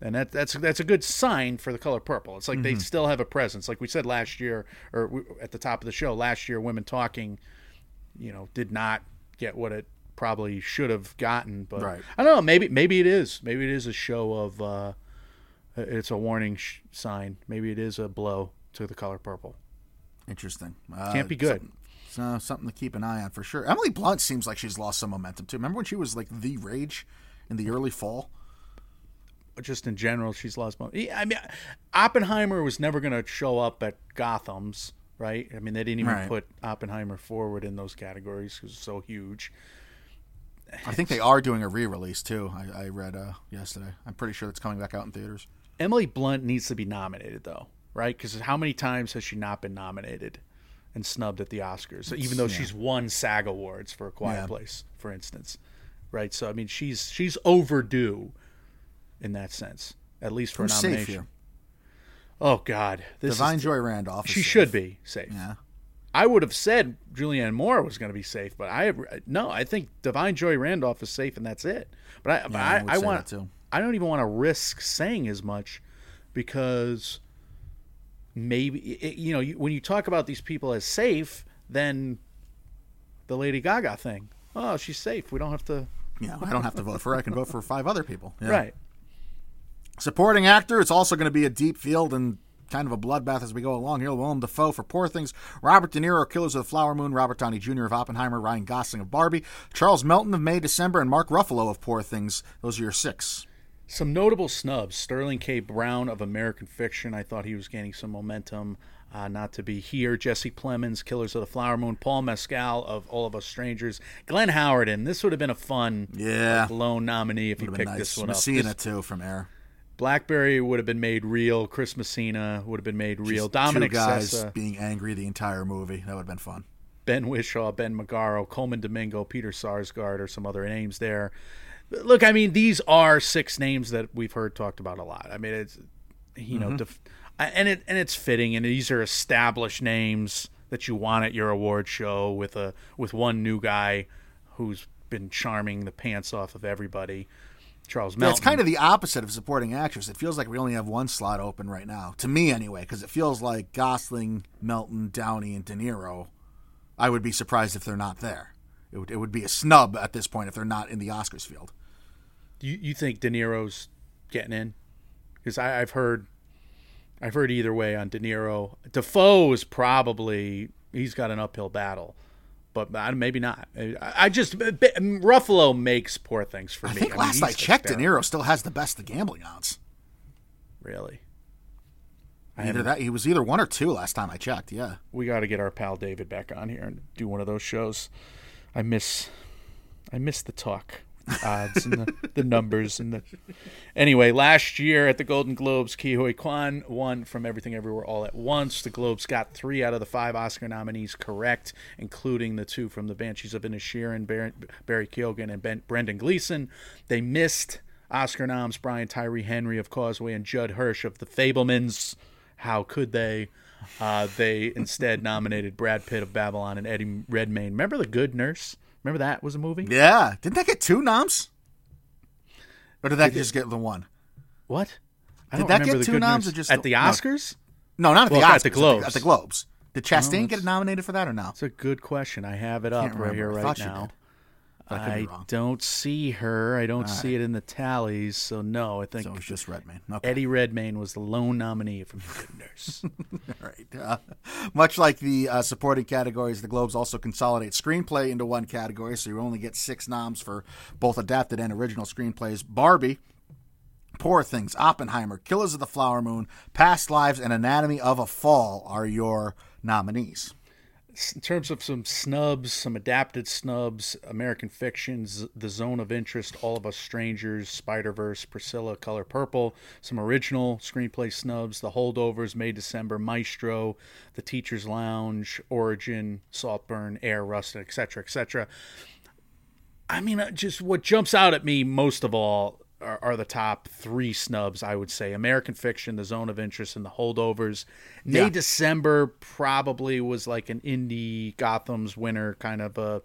and that that's that's a good sign for the color purple. It's like they Mm-hmm. still have a presence. Like we said last year, or at the top of the show last year, women talking, you know, did not get what it probably should have gotten. But Right. I don't know. Maybe maybe it is. Maybe it is a show of. uh It's a warning sh- sign. Maybe it is a blow to the color purple. Interesting. Uh, Can't be good. Something, so, something to keep an eye on for sure. Emily Blunt seems like she's lost some momentum too. Remember when she was like the rage in the early fall? just in general, she's lost. Mo- Yeah, I mean, Oppenheimer was never going to show up at Gotham's, right? I mean, they didn't even Right. put Oppenheimer forward in those categories because it's so huge. I think they are doing a re-release too. I, I read uh, yesterday. I'm pretty sure that's coming back out in theaters. Emily Blunt needs to be nominated, though, right? Because how many times has she not been nominated and snubbed at the Oscars? even though yeah. she's won SAG awards for A Quiet Yeah. Place, for instance, right? So I mean, she's she's overdue in that sense, at least for Who's a nomination. Oh God, this Da'Vine Joy Randolph. she safe. should be safe. Yeah. I would have said Julianne Moore was going to be safe, but I no, I think Da'Vine Joy Randolph is safe, and that's it. But I, but I I, I want. I don't even want to risk saying as much because maybe it, you know you, when you talk about these people as safe, then the Lady Gaga thing. Oh, she's safe. We don't have to. Yeah, I don't have to vote for her. I can vote for five other people. Yeah. Right. Supporting actor, it's also going to be a deep field and kind of a bloodbath as we go along here. Willem Dafoe for Poor Things, Robert De Niro, Killers of the Flower Moon, Robert Downey Jr. of Oppenheimer, Ryan Gosling of Barbie, Charles Melton of May, December, and Mark Ruffalo of Poor Things. Those are your six. Some notable snubs: Sterling K. Brown of American Fiction. I thought he was gaining some momentum. Uh, not to be here. Jesse Plemons, Killers of the Flower Moon. Paul Mescal of All of Us Strangers. Glenn Howerton. This would have been a fun Yeah. lone nominee if Would have picked been this one up. Messina, This- too, from Air. Blackberry would have been made real. Chris Messina would have been made real. Just Dominic two guys Sessa, being angry the entire movie. That would have been fun. Ben Whishaw, Ben Magaro, Colman Domingo, Peter Sarsgaard, or some other names there. Look, I mean, these are six names that we've heard talked about a lot. I mean, it's you Mm-hmm. know, def- and it and it's fitting, and these are established names that you want at your award show with a with one new guy who's been charming the pants off of everybody. Charles Melton. it's kind of the opposite of supporting actress. It feels like we only have one slot open right now, to me anyway, because it feels like Gosling, Melton, Downey, and De Niro. I would be surprised if they're not there. It would, it would be a snub at this point if they're not in the Oscars field. Do you you think De Niro's getting in? Because I've heard, I've heard either way on De Niro. Dafoe is probably he's got an uphill battle, but maybe not. I, I just Ruffalo makes poor things for I me. think mean, last he's I checked, De. Niro still has the best of gambling odds. Really, Either that he was either one or two last time I checked. Yeah, we got to get our pal David back on here and do one of those shows. I miss, I miss the talk, the odds and the, the numbers and the. Anyway, last year at the Golden Globes, Ke Huy Quan won from Everything Everywhere All at Once. The Globes got three out of the five Oscar nominees correct, including the two from the Banshees of Inisherin, Barry, Barry Keoghan and ben, Brendan Gleeson. They missed Oscar noms Brian Tyree Henry of Causeway and Judd Hirsch of The Fabelmans. How could they? Uh, they instead nominated Brad Pitt of Babylon and Eddie Redmayne. Remember The Good Nurse? Remember that was a movie? yeah. Didn't that get two noms? Or did that just get the one? What? I Did that get two noms or just at the no. Oscars? No, not at Well, the Oscars. at the Globes. At the, Globes. Did Chastain get nominated for that or no? That's a good question. I have it up right here right thought she now. I don't see her. I don't see it in the tallies. So no, I think So it was just Redmayne. Okay. Eddie Redmayne was the lone nominee from The Good Nurse. All right. Uh, much like the uh, supporting categories, the Globes also consolidate screenplay into one category, so you only get six noms for both adapted and original screenplays. Barbie, Poor Things, Oppenheimer, Killers of the Flower Moon, Past Lives, and Anatomy of a Fall are your nominees. In terms of some snubs, some adapted snubs, American Fictions, The Zone of Interest, All of Us Strangers, Spider Verse, Priscilla, Color Purple, some original screenplay snubs, The Holdovers, May December, Maestro, The Teacher's Lounge, Origin, Saltburn, Air, Rust, etc., etc. I mean, uh, just what jumps out at me most of all are, are the top three snubs, I would say. American Fiction, The Zone of Interest, and The Holdovers. May Yeah. December probably was like an indie Gotham's winner kind of a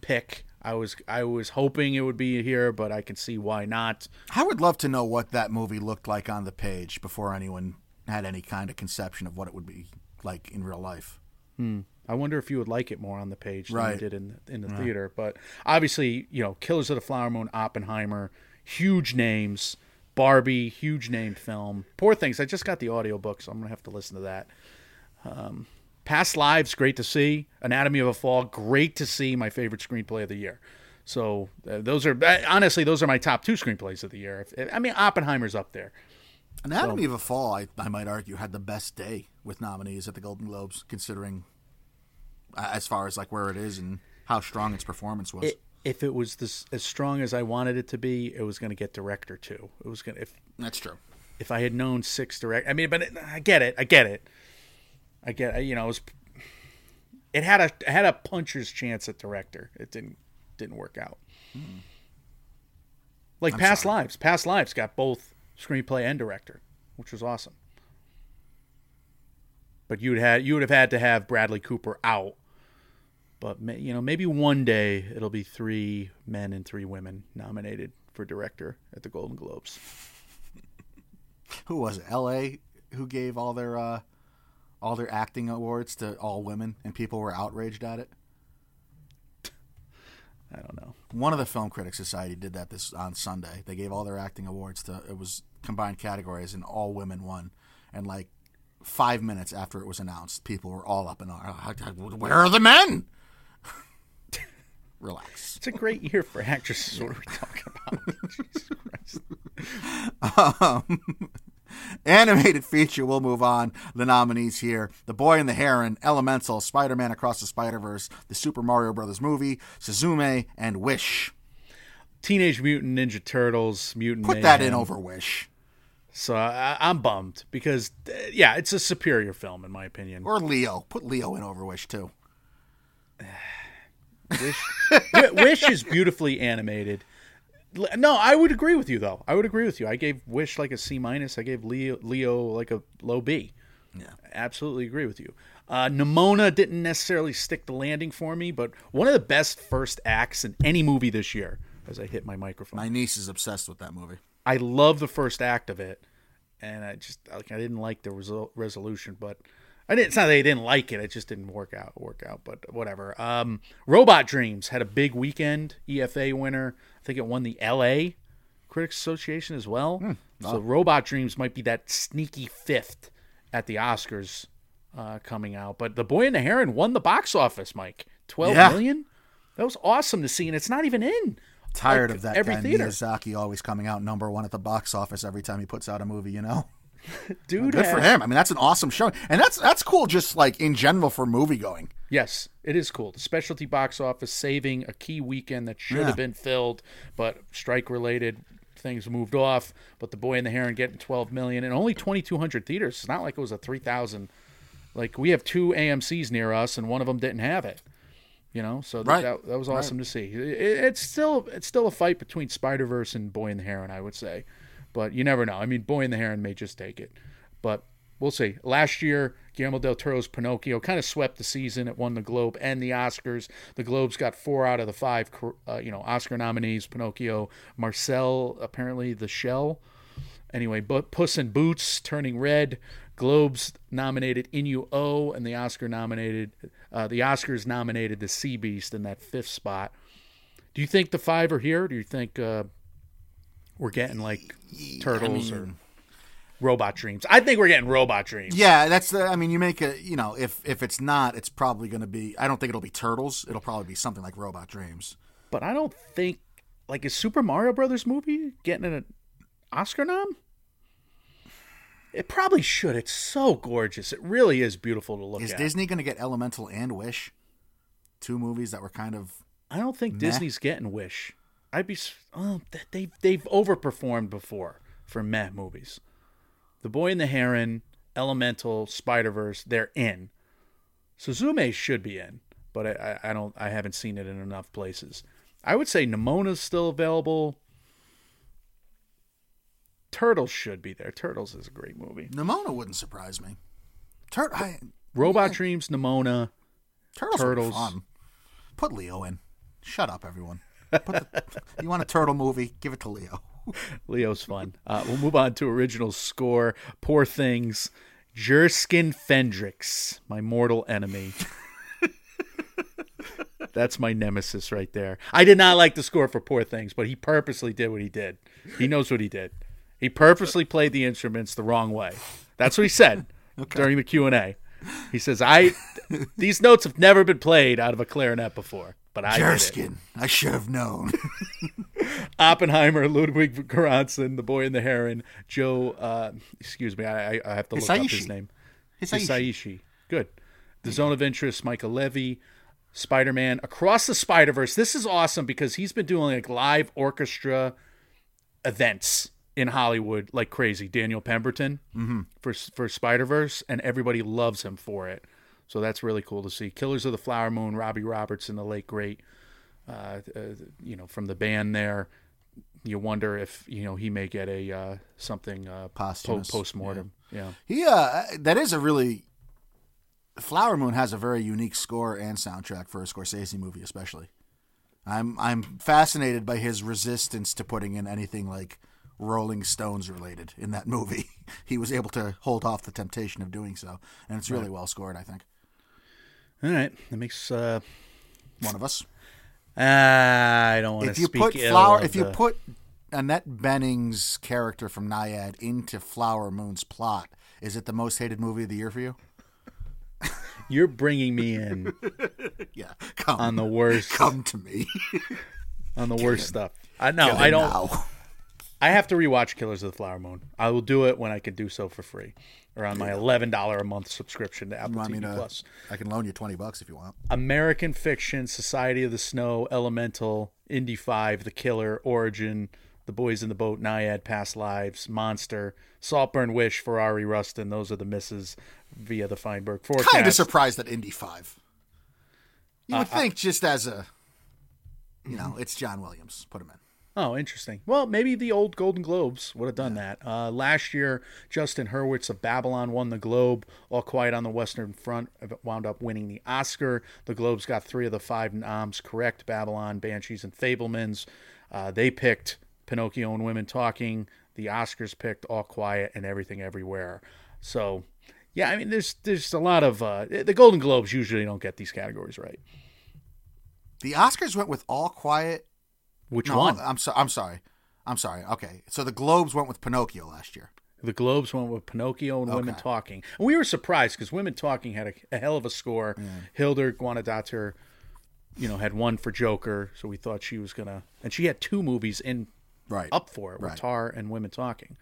pick. I was I was hoping it would be here, but I can see why not. I would love to know what that movie looked like on the page before anyone had any kind of conception of what it would be like in real life. Hmm. I wonder if you would like it more on the page than you did in the, in the theater. But obviously, you know, Killers of the Flower Moon, Oppenheimer, huge names. Barbie, huge named film. Poor Things. I just got the audiobook, so I'm gonna have to listen to that. Um, Past Lives, great to see. Anatomy of a Fall, great to see. My favorite screenplay of the year. So uh, those are uh, honestly those are my top two screenplays of the year. If, I mean, Oppenheimer's up there. Anatomy of a Fall, I, I might argue, had the best day with nominees at the Golden Globes, considering uh, as far as like where it is and how strong its performance was. It, if it was this, as strong as I wanted it to be, it was going to get director too. It was going to if That's true. if I had known six direct. I mean, but it, I get it. I get it. I get. You know, it was. It had a it had a puncher's chance at director. It didn't didn't work out. Hmm. Like Past Lives. Past Lives got both screenplay and director, which was awesome. But you'd had you would have had to have Bradley Cooper out. But ma- you know, maybe one day it'll be three men and three women nominated for director at the Golden Globes. Who was it? L.A. Who gave all their uh, all their acting awards to all women, and people were outraged at it. I don't know. One of the Film Critics Society did that this on Sunday. They gave all their acting awards to it was combined categories, and all women won. And like five minutes after it was announced, people were all up in arms. Where are the men? Relax. It's a great year for actresses. What are we talking about? Jesus Christ. Um, animated feature. We'll move on. The nominees here: The Boy and the Heron, Elemental, Spider-Man Across the Spider-Verse, The Super Mario Brothers Movie, Suzume, and Wish. Teenage Mutant Ninja Turtles, Mutant Put that in over Wish So I, I'm bummed because, uh, yeah, it's a superior film in my opinion. or Leo. Put Leo in over Wish too. Wish, Wish is beautifully animated. No, I would agree with you though. I would agree with you. I gave Wish like a C minus. I gave Leo Leo like a low B. Yeah. Absolutely agree with you. Uh, Nimona didn't necessarily stick the landing for me, but one of the best first acts in any movie this year. As I hit my microphone, My niece is obsessed with that movie. I love the first act of it, and I just like I didn't like the resol- resolution, but I didn't. It's not that I didn't like it; it just didn't work out. Work out, but whatever. Um, Robot Dreams had a big weekend. EFA winner. I think it won the L.A. Critics Association as well. So Robot Dreams might be that sneaky fifth at the Oscars uh, coming out. But The Boy and the Heron won the box office. Mike, twelve million. Yeah. That was awesome to see, and it's not even in. Tired Like, of that every guy theater. Miyazaki always coming out number one at the box office every time he puts out a movie. You know, Dude, good for him. I mean, that's an awesome show, and that's that's cool. Just like in general for movie going. Yes, it is cool. The specialty box office saving a key weekend that should Yeah. have been filled, but strike related things moved off. But the boy and the heron getting 12 million and only 2,200 theaters. It's not like it was a 3,000. Like we have two AMC's near us, and one of them didn't have it. You know, so th- Right. that, that was awesome to see. It, it's still it's still a fight between Spider Verse and Boy and the Heron, I would say, but you never know. I mean, Boy and the Heron may just take it, but we'll see. Last year, Guillermo del Toro's Pinocchio kind of swept the season. It won the Globe and the Oscars. The Globes got four out of the five, uh, you know, Oscar nominees. Pinocchio, Marcel, apparently the Shell. Anyway, but Puss in Boots, Turning Red, Globes nominated Inu-Oh, and the Oscar nominated, uh, the Oscars nominated the Sea Beast in that fifth spot. Do you think the five are here? Do you think uh, we're getting like Turtles or Robot Dreams? I think we're getting Robot Dreams. Yeah, that's the. I mean, you make a. You know, if if it's not, it's probably going to be. I don't think it'll be Turtles. It'll probably be something like Robot Dreams. but I don't think like is Super Mario Brothers movie getting an Oscar nom? It probably should. It's so gorgeous. It really is beautiful to look Is at. Is Disney going to get Elemental and Wish? Two movies that were kind of. I don't think Disney's getting Wish. I'd be. Oh, they've they've overperformed before for meh movies. The Boy and the Heron, Elemental, Spider Verse, they're in. Suzume should be in, but I, I I don't. I haven't seen it in enough places. I would say Nimona's still available. Turtles should be there. Turtles is a great movie. Nimona wouldn't surprise me. Tur- I, Robot Dreams, Nimona. Turtles. Turtles. Put Leo in. Shut up, everyone. The, you want a turtle movie? Give it to Leo. Leo's fun. Uh, we'll move on to original score. Poor Things. Jerskin Fendrix, my mortal enemy. That's my nemesis right there. I did not like the score for Poor Things, but he purposely did what he did. He knows what he did. He purposely played the instruments the wrong way. That's what he said during the Q and A. He says, "I these notes have never been played out of a clarinet before, but I. Jerskin. I should have known. Oppenheimer, Ludwig Göransson, The Boy and the Heron, Joe. Uh, excuse me, I, I- have to look up his Hisaishi. name. Hisaishi. Hisaishi. Good. The Zone of Interest, Mica Levi, Spider Man, Across the Spider Verse. This is awesome because he's been doing like live orchestra events in Hollywood like crazy. Daniel Pemberton for for Spider Verse, and everybody loves him for it. So that's really cool to see. Killers of the Flower Moon, Robbie Robertson, in the late great, uh, uh, you know, from the band there. You wonder if you know he may get a uh, something uh, Posthumous, post mortem. Yeah. He uh that is a really Flower Moon has a very unique score and soundtrack for a Scorsese movie especially. I'm I'm fascinated by his resistance to putting in anything like Rolling Stones related in that movie. he was able to hold off the temptation of doing so, and it's really well scored, I think. All right, that makes. Uh, One of us. I don't want If to you speak put ill Flower if you the- put Annette Bening's character from Nyad into Flower Moon's plot, is it the most hated movie of the year for you? you're bringing me in Yeah. Come on the worst come to me. on the worst stuff. I know. I don't. now. I have to rewatch Killers of the Flower Moon. I will do it when I can do so for free, or on my eleven dollar a month subscription to Apple me TV to- Plus. I can loan you twenty bucks if you want. American Fiction, Society of the Snow, Elemental, Indy Five, The Killer, Origin, The Boys in the Boat, Nyad, Past Lives, Monster, Saltburn Wish, Ferrari, Rustin. Those are the misses via the Feinberg forecast. Kind of surprised at Indy Five. You Uh, would think just as a, you know, it's John Williams. Put him in. Oh, interesting. Well, maybe the old Golden Globes would have done that. Uh, last year, Justin Hurwitz of Babylon won the Globe. All Quiet on the Western Front wound up winning the Oscar. The Globes got three of the five noms correct Babylon, Banshees, and Fabelmans. Uh, they picked Pinocchio and Women Talking. The Oscars picked All Quiet and Everything Everywhere. So, yeah, I mean, there's there's a lot of uh, the Golden Globes usually don't get these categories right. The Oscars went with All Quiet. Which No, one? I'm sorry. I'm sorry. I'm sorry. Okay, so the Globes went with Pinocchio last year. The Globes went with Pinocchio and Women Talking. And we were surprised because Women Talking had a, a hell of a score. Hildur Guðnadóttir, you know, had one for Joker, so we thought she was gonna. And she had two movies in Right. up for it Right. Tar and Women Talking.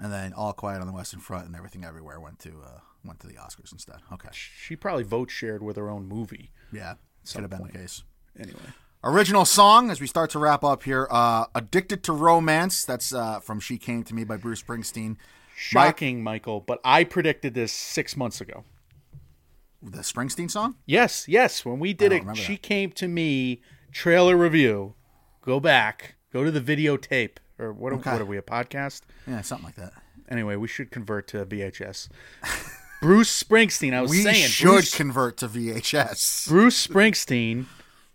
And then All Quiet on the Western Front and Everything Everywhere went to uh, went to the Oscars instead. Okay. She probably vote shared with her own movie. Yeah, could have been the case. Anyway, Original song as we start to wrap up here. Uh, Addicted to Romance. That's uh, from She Came to Me by Bruce Springsteen. shocking, Michael. But I predicted this six months ago. The Springsteen song? Yes, yes. When we did it, she that. came to me trailer review. Go back, go to the videotape, or what? Okay. What are we? A podcast? Yeah, something like that. Anyway, we should convert to VHS. Bruce Springsteen. I was We saying should Bruce, convert to VHS. Bruce Springsteen,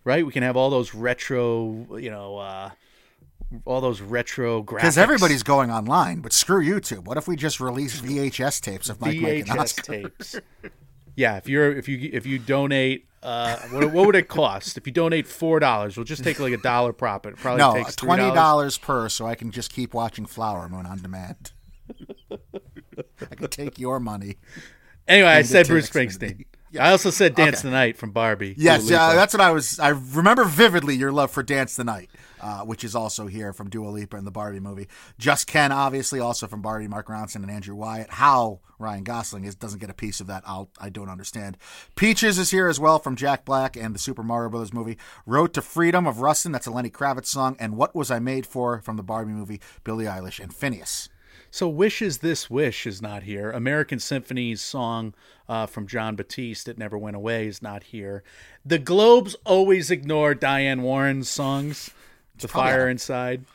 right? We can have all those retro, you know, uh, all those retro graphics. Because everybody's going online, but screw YouTube. What if we just release VHS tapes of Mike, Mike, VHS Oscar? tapes. Yeah, if you're if you if you donate, uh, what, what would it cost? If you donate four dollars, we'll just take like a dollar profit. It probably No, takes $3. twenty dollars per, so I can just keep watching Flower Moon on demand. I can take your money. Anyway, I said Bruce Xfinity. Springsteen. I also said Dance Okay. the Night from Barbie. Yes, Dua uh, that's what I was. I remember vividly your love for Dance the Night, uh, which is also here from Dua Lipa in the Barbie movie. Just Ken, obviously, also from Barbie, Mark Ronson and Andrew Wyatt. How Ryan Gosling is doesn't get a piece of that, I'll, I don't understand. Peaches is here as well from Jack Black and the Super Mario Brothers movie. Road to Freedom of Rustin, that's a Lenny Kravitz song. And What Was I Made For from the Barbie movie, Billie Eilish and Phineas. So Wishes This Wish is not here. American Symphony's song uh, from Jon Batiste, It Never Went Away, is not here. The Globes always ignore Diane Warren's songs. The probably Fire Inside,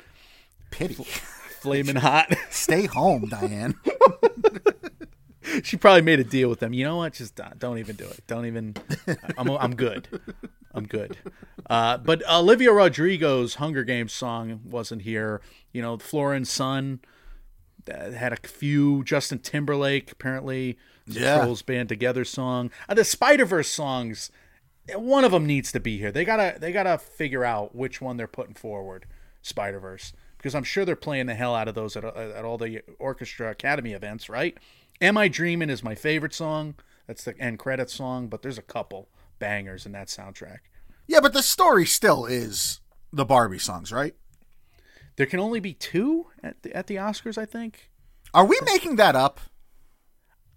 Pity. Flaming Hot. Stay home, Diane. she probably made a deal with them. You know what? Just don't, don't even do it. Don't even. I'm, I'm good. I'm good. Uh, but Olivia Rodrigo's Hunger Games song wasn't here. You know, Flora and Son uh, had a few. Justin Timberlake apparently. The Yeah. Trolls Band Together song. Uh, the Spider Verse songs. One of them needs to be here. They gotta they gotta figure out which one they're putting forward. Spider Verse because I'm sure they're playing the hell out of those at, at all the Orchestra Academy events, right? Am I Dreaming is my favorite song. That's the end credit song, but there's a couple bangers in that soundtrack. yeah, but the story still is the Barbie songs, right? There can only be two at the, at the Oscars, I think. Are we making that up?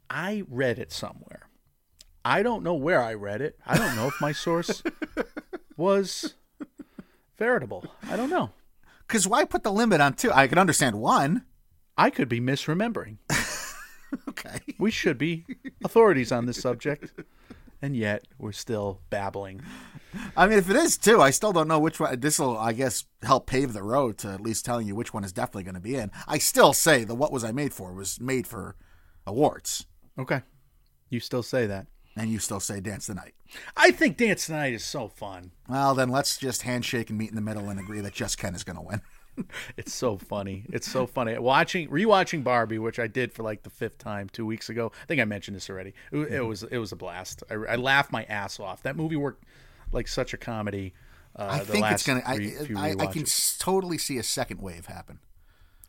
I read it somewhere. I don't know where I read it. I don't know if my source was veritable. I don't know. Because why put the limit on two? I can understand one. I could be misremembering. Okay. We should be authorities on this subject, and yet we're still babbling. I mean, if it is two, I still don't know which one. This will, I guess, help pave the road to at least telling you which one is definitely going to be in. I still say the "What Was I Made For" was made for awards, Okay. You still say that. and you still say "Dance the Night." I think Dance Tonight is so fun. Well, then let's just handshake and meet in the middle and agree that Just Ken is going to win. It's so funny. It's so funny. Watching, rewatching Barbie, which I did for like the fifth time two weeks ago. I think I mentioned this already. It, wa- it was it was a blast. I, I laughed my ass off. That movie worked like such a comedy. Uh, I think it's going to. re- I, I, I can totally see a second wave happen.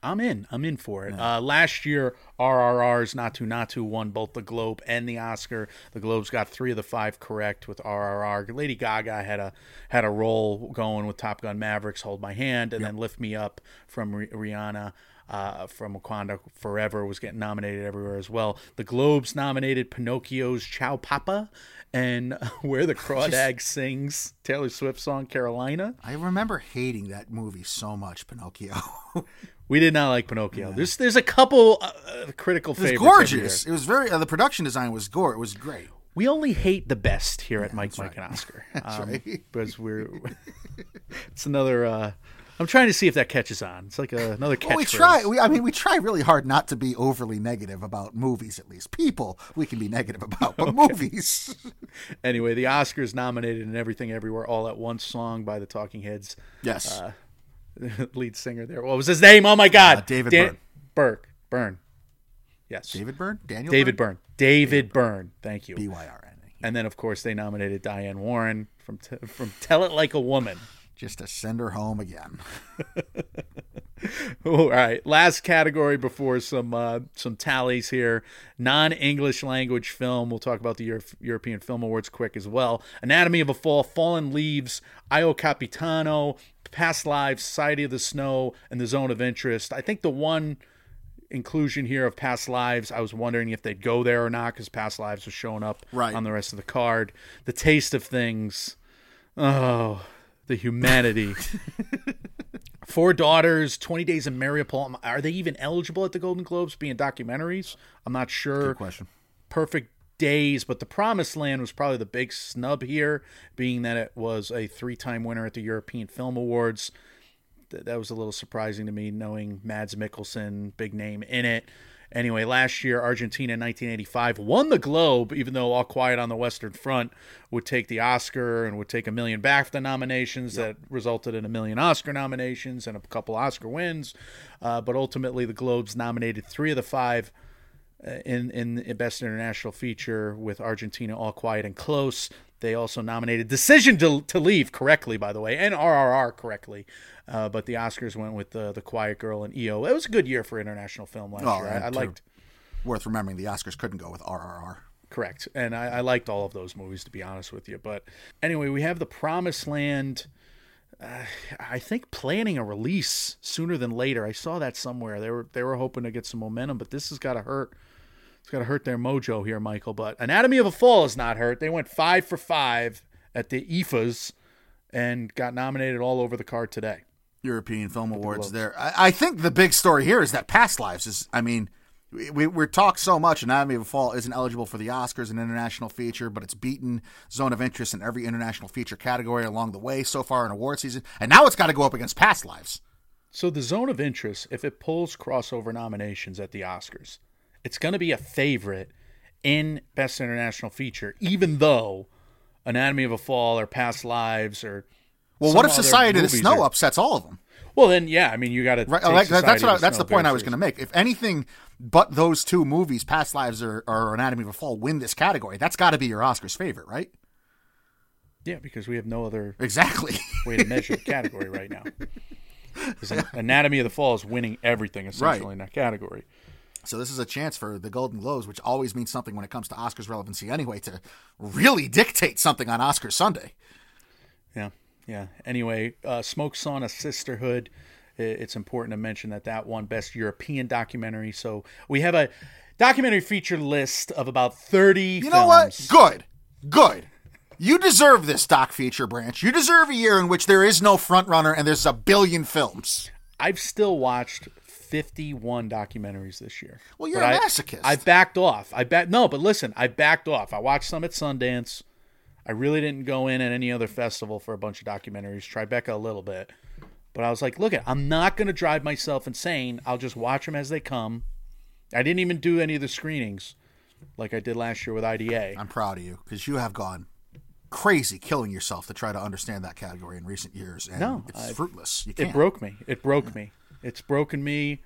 I'm in. I'm in for it. Uh, last year, RRR's Naatu Naatu won both the Globe and the Oscar. The Globes got three of the five correct with RRR. Lady Gaga had a had a role going with Top Gun Mavericks, Hold My Hand, and then Lift Me Up from Ri- Rihanna. Uh, from Wakanda Forever was getting nominated everywhere as well. The Globes nominated Pinocchio's Ciao Papa and Where the Crawdad Sings Taylor Swift song Carolina. I remember hating that movie so much, Pinocchio. it We did not like Pinocchio. There's there's a couple uh, uh, critical was favorites. every gorgeous. It was very. Uh, the production design was gore. It was great. We only hate the best here at Mike, Mike, and Oscar. That's Um, right. Because we're it's another uh, I'm trying to see if that catches on. It's like a, another catchphrase. Well, we try. We, I mean, we try really hard not to be overly negative about movies. At least people we can be negative about, but movies. Anyway, the Oscars nominated in Everything Everywhere All at Once song by the Talking Heads. Yes. Uh, lead singer there. What was his name? Oh my God, Uh, David Dan- Byrne. Burke. Byrne. Yes, David Byrne. Daniel. David Byrne. David Byrne. Thank you. B Y R N. And then, of course, they nominated Diane Warren from t- from Tell It Like a Woman. Just to send her home again. All right, last category before some uh, some tallies here. Non English language film. We'll talk about the Euro- European Film Awards quick as well. Anatomy of a Fall, Fallen Leaves, Io Capitano, Past Lives, Society of the Snow, and The Zone of Interest. I think the one inclusion here of Past Lives, I was wondering if they'd go there or not because Past Lives was showing up Right. on the rest of the card. The Taste of Things. Oh, the humanity. Four Daughters, 20 Days in Mariupol. Are they even eligible at the Golden Globes being documentaries? I'm not sure. Good question. Perfect Days, but The Promised Land was probably the big snub here, being that it was a three time winner at the European Film Awards. Th- That was a little surprising to me, knowing Mads Mikkelsen, big name in it. Anyway, last year, Argentina in 1985 won the Globe, even though All Quiet on the Western Front would take the Oscar and would take a million BAFTA nominations that resulted in a million Oscar nominations and a couple Oscar wins. Uh, but ultimately, the Globes nominated three of the five in in the Best International Feature with Argentina All Quiet and Close. They also nominated Decision to, to Leave correctly, by the way, and RRR correctly. Uh, but the Oscars went with the, the Quiet Girl and EO. It was a good year for international film last Oh, year. I, I liked Worth remembering, the Oscars couldn't go with RRR. correct, and I, I liked all of those movies to be honest with you. But anyway, we have the Promised Land. Uh, I think planning a release sooner than later. I saw that somewhere. They were they were hoping to get some momentum, but this has got to hurt. It's got to hurt their mojo here, Michael. But Anatomy of a Fall is not hurt. They went five for five at the EFAs and got nominated all over the card today. European Film Awards there. I, I think the big story here is that Past Lives is, I mean, we, we, we're talked so much. Anatomy of a Fall isn't eligible for the Oscars, an international feature, but it's beaten Zone of Interest in every international feature category along the way so far in award season. And now it's got to go up against Past Lives. So the zone of interest, if it pulls crossover nominations at the Oscars, it's going to be a favorite in Best International Feature, even though Anatomy of a Fall or Past Lives or Well, what if Society of the Snow are- upsets all of them? Well, then yeah, I mean you got to Right, like, that's what I, that's the point I was going to make. If anything but those two movies, Past Lives or, or Anatomy of a Fall, win this category, that's got to be your Oscars favorite, right? Yeah, because we have no other Exactly. way to measure the category right now. Anatomy of the Fall is winning everything essentially Right. in that category. So this is a chance for the Golden Globes, which always means something when it comes to Oscars relevancy anyway, to really dictate something on Oscars Sunday. Yeah, yeah. Anyway, uh, Smoke Sauna Sisterhood. It's important to mention that that won Best European Documentary. So we have a documentary feature list of about 30 You know what? Good. Good. You deserve this doc feature branch. You deserve a year in which there is no front runner and there's a billion films. I've still watched 51 documentaries this year. Well, you're But a I- masochist. I backed off. I back no, but listen, I backed off. I watched some at Sundance. I really didn't go in at any other festival for a bunch of documentaries. Tribeca a little bit, but I was like, look, it, I'm not going to drive myself insane. I'll just watch them as they come. I didn't even do any of the screenings like I did last year with IDA. I'm proud of you because you have gone crazy killing yourself to try to understand that category in recent years, and No, it's I- fruitless. You It broke me. It broke me. It's broken me.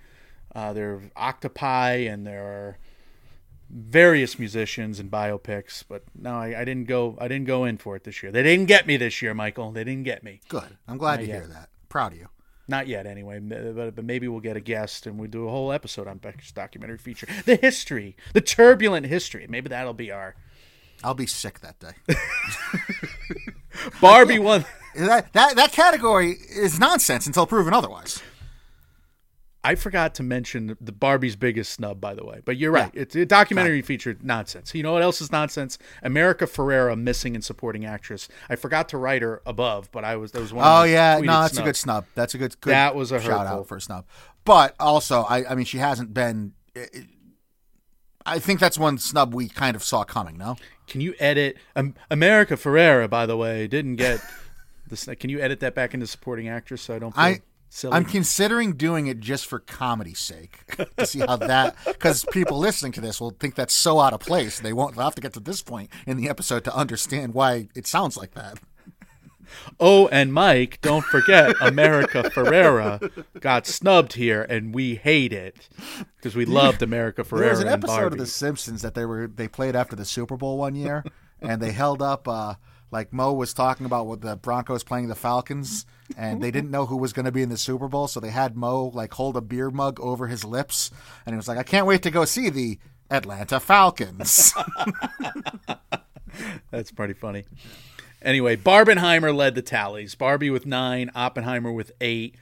Uh, there are octopi and there are various musicians and biopics, but no, I, I didn't go. I didn't go in for it this year. They didn't get me this year, Michael. They didn't get me. Good. I'm glad to yet. hear that. Proud of you. Not yet, anyway. But, but maybe we'll get a guest and we do a whole episode on Beck's documentary feature, the history, the turbulent history. Maybe that'll be our I'll be sick that day. Barbie won. that, that that category is nonsense until proven otherwise. I forgot to mention the Barbie's biggest snub, by the way. But you're right; it's a documentary featured nonsense. You know what else is nonsense? America Ferrera missing and supporting actress. I forgot to write her above, but I was that was one. of Oh yeah, no, that's a good snub. That's a good, good That was a shout hurtful- out for a snub. But also, I, I mean, she hasn't been. I think that's one snub we kind of saw coming. No, Can you edit um, America Ferrera? By the way, didn't get this. Can you edit that back into supporting actress so I don't feel I silly. I'm considering doing it just for comedy's sake to see how that because people listening to this will think that's so out of place. They won't they'll have to get to this point in the episode to understand why it sounds like that. Oh, and Mike, don't forget America Ferrera got snubbed here, and we hate it because we loved America Ferrera. There was an episode of The Simpsons that they were they played after the Super Bowl one year, and they held up uh, like Moe was talking about what the Broncos playing the Falcons, and they didn't know who was going to be in the Super Bowl, so they had Moe like hold a beer mug over his lips, and he was like, "I can't wait to go see the Atlanta Falcons." That's pretty funny. Anyway, Barbenheimer led the tallies. Barbie with nine, Oppenheimer with eight.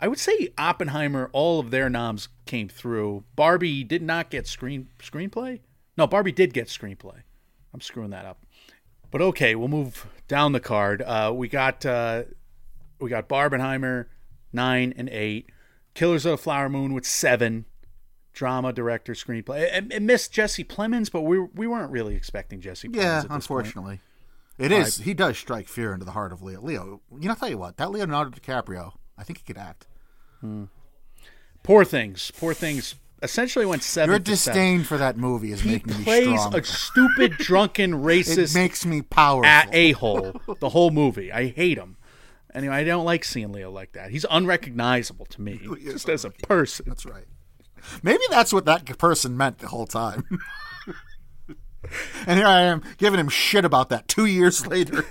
I would say Oppenheimer, all of their noms came through. Barbie did not get screen screenplay. No, Barbie did get screenplay. I'm screwing that up. But okay, we'll move down the card. Uh, we got uh, we got Barbenheimer nine and eight. Killers of the Flower Moon with seven. Drama director screenplay. It, it missed Jesse Plemons, but we we weren't really expecting Jesse. Plemons yeah, at this point. It is. He does strike fear into the heart of Leo. Leo, you know, I'll tell you what, that Leonardo DiCaprio, I think he could act. Hmm. Poor things. Poor things. Essentially went seven. Your to seven. disdain for that movie is He making me strong. He plays a stupid, drunken, it racist makes me powerful. a hole the whole movie. I hate him. Anyway, I don't like seeing Leo like that. He's unrecognizable to me, just as a person. That's right. Maybe that's what that person meant the whole time. and here I am giving him shit about that two years later.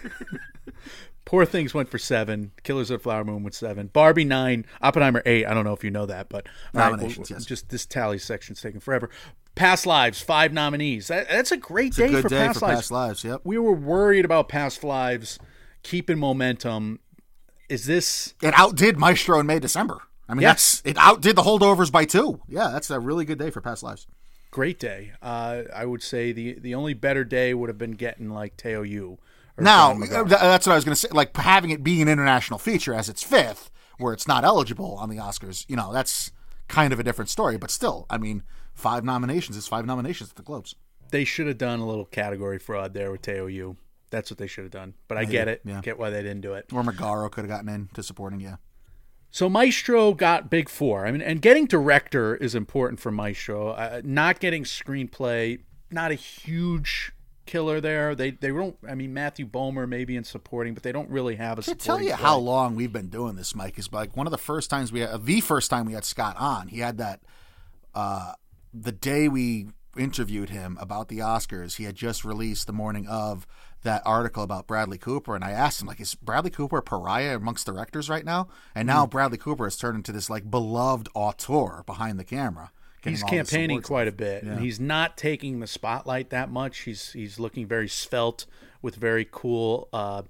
Poor Things went for seven. Killers of the Flower Moon went seven. Barbie nine. Oppenheimer eight. I don't know if you know that, but right, Nominations, well, yes. Just this tally section's taking forever. Past Lives, five nominees. That, that's a great day Good for day Past for Lives. past lives. Yep. We were worried about Past Lives keeping momentum. Is this It outdid Maestro in May December. I mean, Yes. that's it outdid the holdovers by two. Yeah, that's a really good day for past lives. Great day? Uh, I would say the the only better day would have been getting like Teo Yoo. Now, John Magaro. th- that's what I was going to say. Like having it be an international feature as its fifth, where it's not eligible on the Oscars, you know, that's kind of a different story. But still, I mean, five nominations is five nominations at the Globes. they should have done a little category fraud there with Teo Yoo. That's what they should have done. But I get it. yeah. Get why they didn't do it. Or Magaro could have gotten in to supporting, yeah. So Maestro got big four. I mean, and getting director is important for Maestro. Uh, not getting screenplay, not a huge killer there. They they don't. I mean, Matthew Bomer maybe in supporting, but they don't really have a To tell you play. how long we've been doing this, Mike, is like one of the first times we had, the first time we had Scott on. He had that, uh, the day we interviewed him about the Oscars, he had just released the morning of that article about Bradley Cooper. And I asked him, like, is Bradley Cooper a pariah amongst directors right now? And now Hmm. Bradley Cooper has turned into this, like, beloved auteur behind the camera. He's campaigning quite a bit, and he's not taking the spotlight that much. He's he's looking very svelte with very cool. Uh,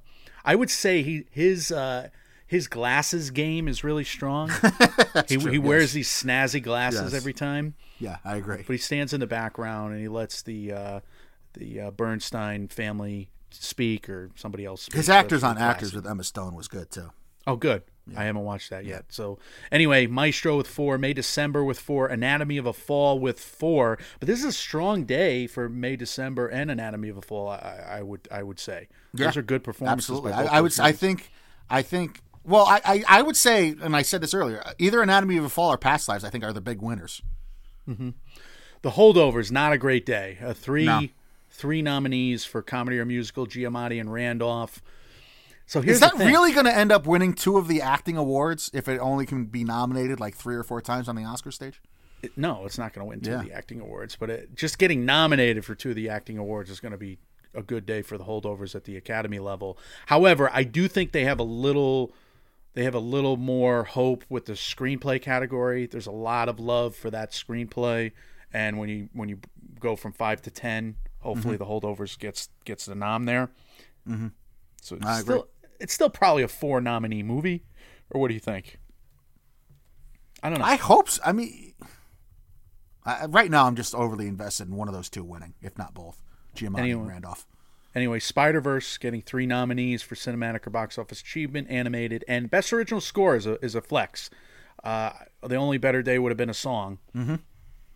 I would say he his uh, his glasses game is really strong. he he wears these snazzy glasses Yes. every time. Yeah, I agree. but he stands in the background and he lets the uh, the uh, Bernstein family speak or somebody else. His actors on actors with Emma Stone was good, too. Oh, good. I haven't watched that yet. So anyway, Maestro with four, May December with four, Anatomy of a Fall with four. But this is a strong day for May December and Anatomy of a Fall. I, I would I would say those are good performances. Absolutely, I, I would. I think. I think. Well, I, I I would say, and I said this earlier. Either Anatomy of a Fall or Past Lives, I think, are the big winners. Mm-hmm. the holdovers not a great day. A three No. Three nominees for comedy or musical: Giamatti and Randolph. So here's Is that really going to end up winning two of the acting awards if it only can be nominated like three or four times on the Oscar stage? It- no, it's not going to win two of the acting awards, but it, just getting nominated for two of the acting awards is going to be a good day for the holdovers at the Academy level. However, I do think they have a little they have a little more hope with the screenplay category. There's a lot of love for that screenplay, and when you when you go from five to ten, hopefully Mm-hmm. the holdovers gets gets the nom there. Mm-hmm. So it's I agree. still it's still probably a four nominee movie, or what do you think? I don't know. I hope. So. I mean, I, right now I'm just overly invested in one of those two winning, if not both, Giamatti Anyway. and Randolph. Anyway, Spider Verse getting three nominees for cinematic or box office achievement, animated, and best original score is a is a flex. Uh, the only better day would have been a song. Mm-hmm.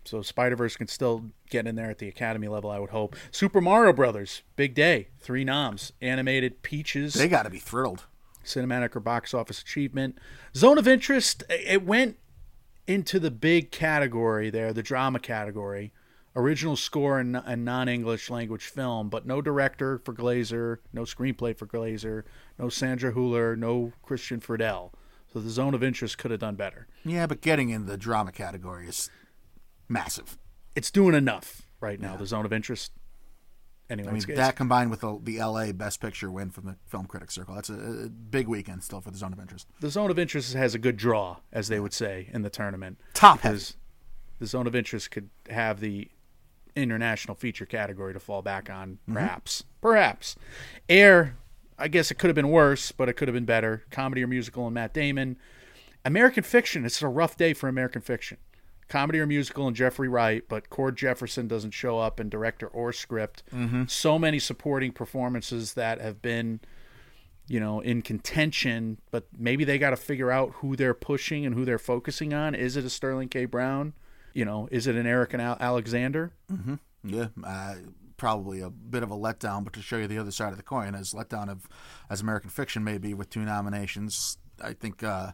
So Spider Verse can still get in there at the Academy level, I would hope. Super Mario Brothers, big day, three noms, animated Peaches, They got to be thrilled. cinematic or box office achievement. Zone of interest, it went into the big category there, the drama category. Original score and, and non English language film, but no director for Glazer, no screenplay for Glazer, no Sandra Hüller, no Christian Friedel. So the zone of interest could have done better. Yeah, but getting in the drama category is massive. It's doing enough right now, the zone of interest. Anyway, I mean, that combined with the, the LA Best Picture win from the Film Critics Circle, that's a, a big weekend still for the Zone of Interest. the zone of interest has a good draw, as they would say in the tournament. Top heavy. the zone of interest could have the international feature category to fall back on, Mm-hmm. perhaps. Perhaps. Air, I guess it could have been worse, but it could have been better. Comedy or musical and Matt Damon. American fiction, it's a rough day for American fiction. Comedy or musical and Jeffrey Wright, but Cord Jefferson doesn't show up in director or script. So many supporting performances that have been you know, in contention, but maybe they got to figure out who they're pushing and who they're focusing on. Is it a Sterling K. Brown? You know, is it an Erika Al- Alexander? Yeah, uh, probably a bit of a letdown, but to show you the other side of the coin, as letdown of as American Fiction may be with two nominations, I think uh,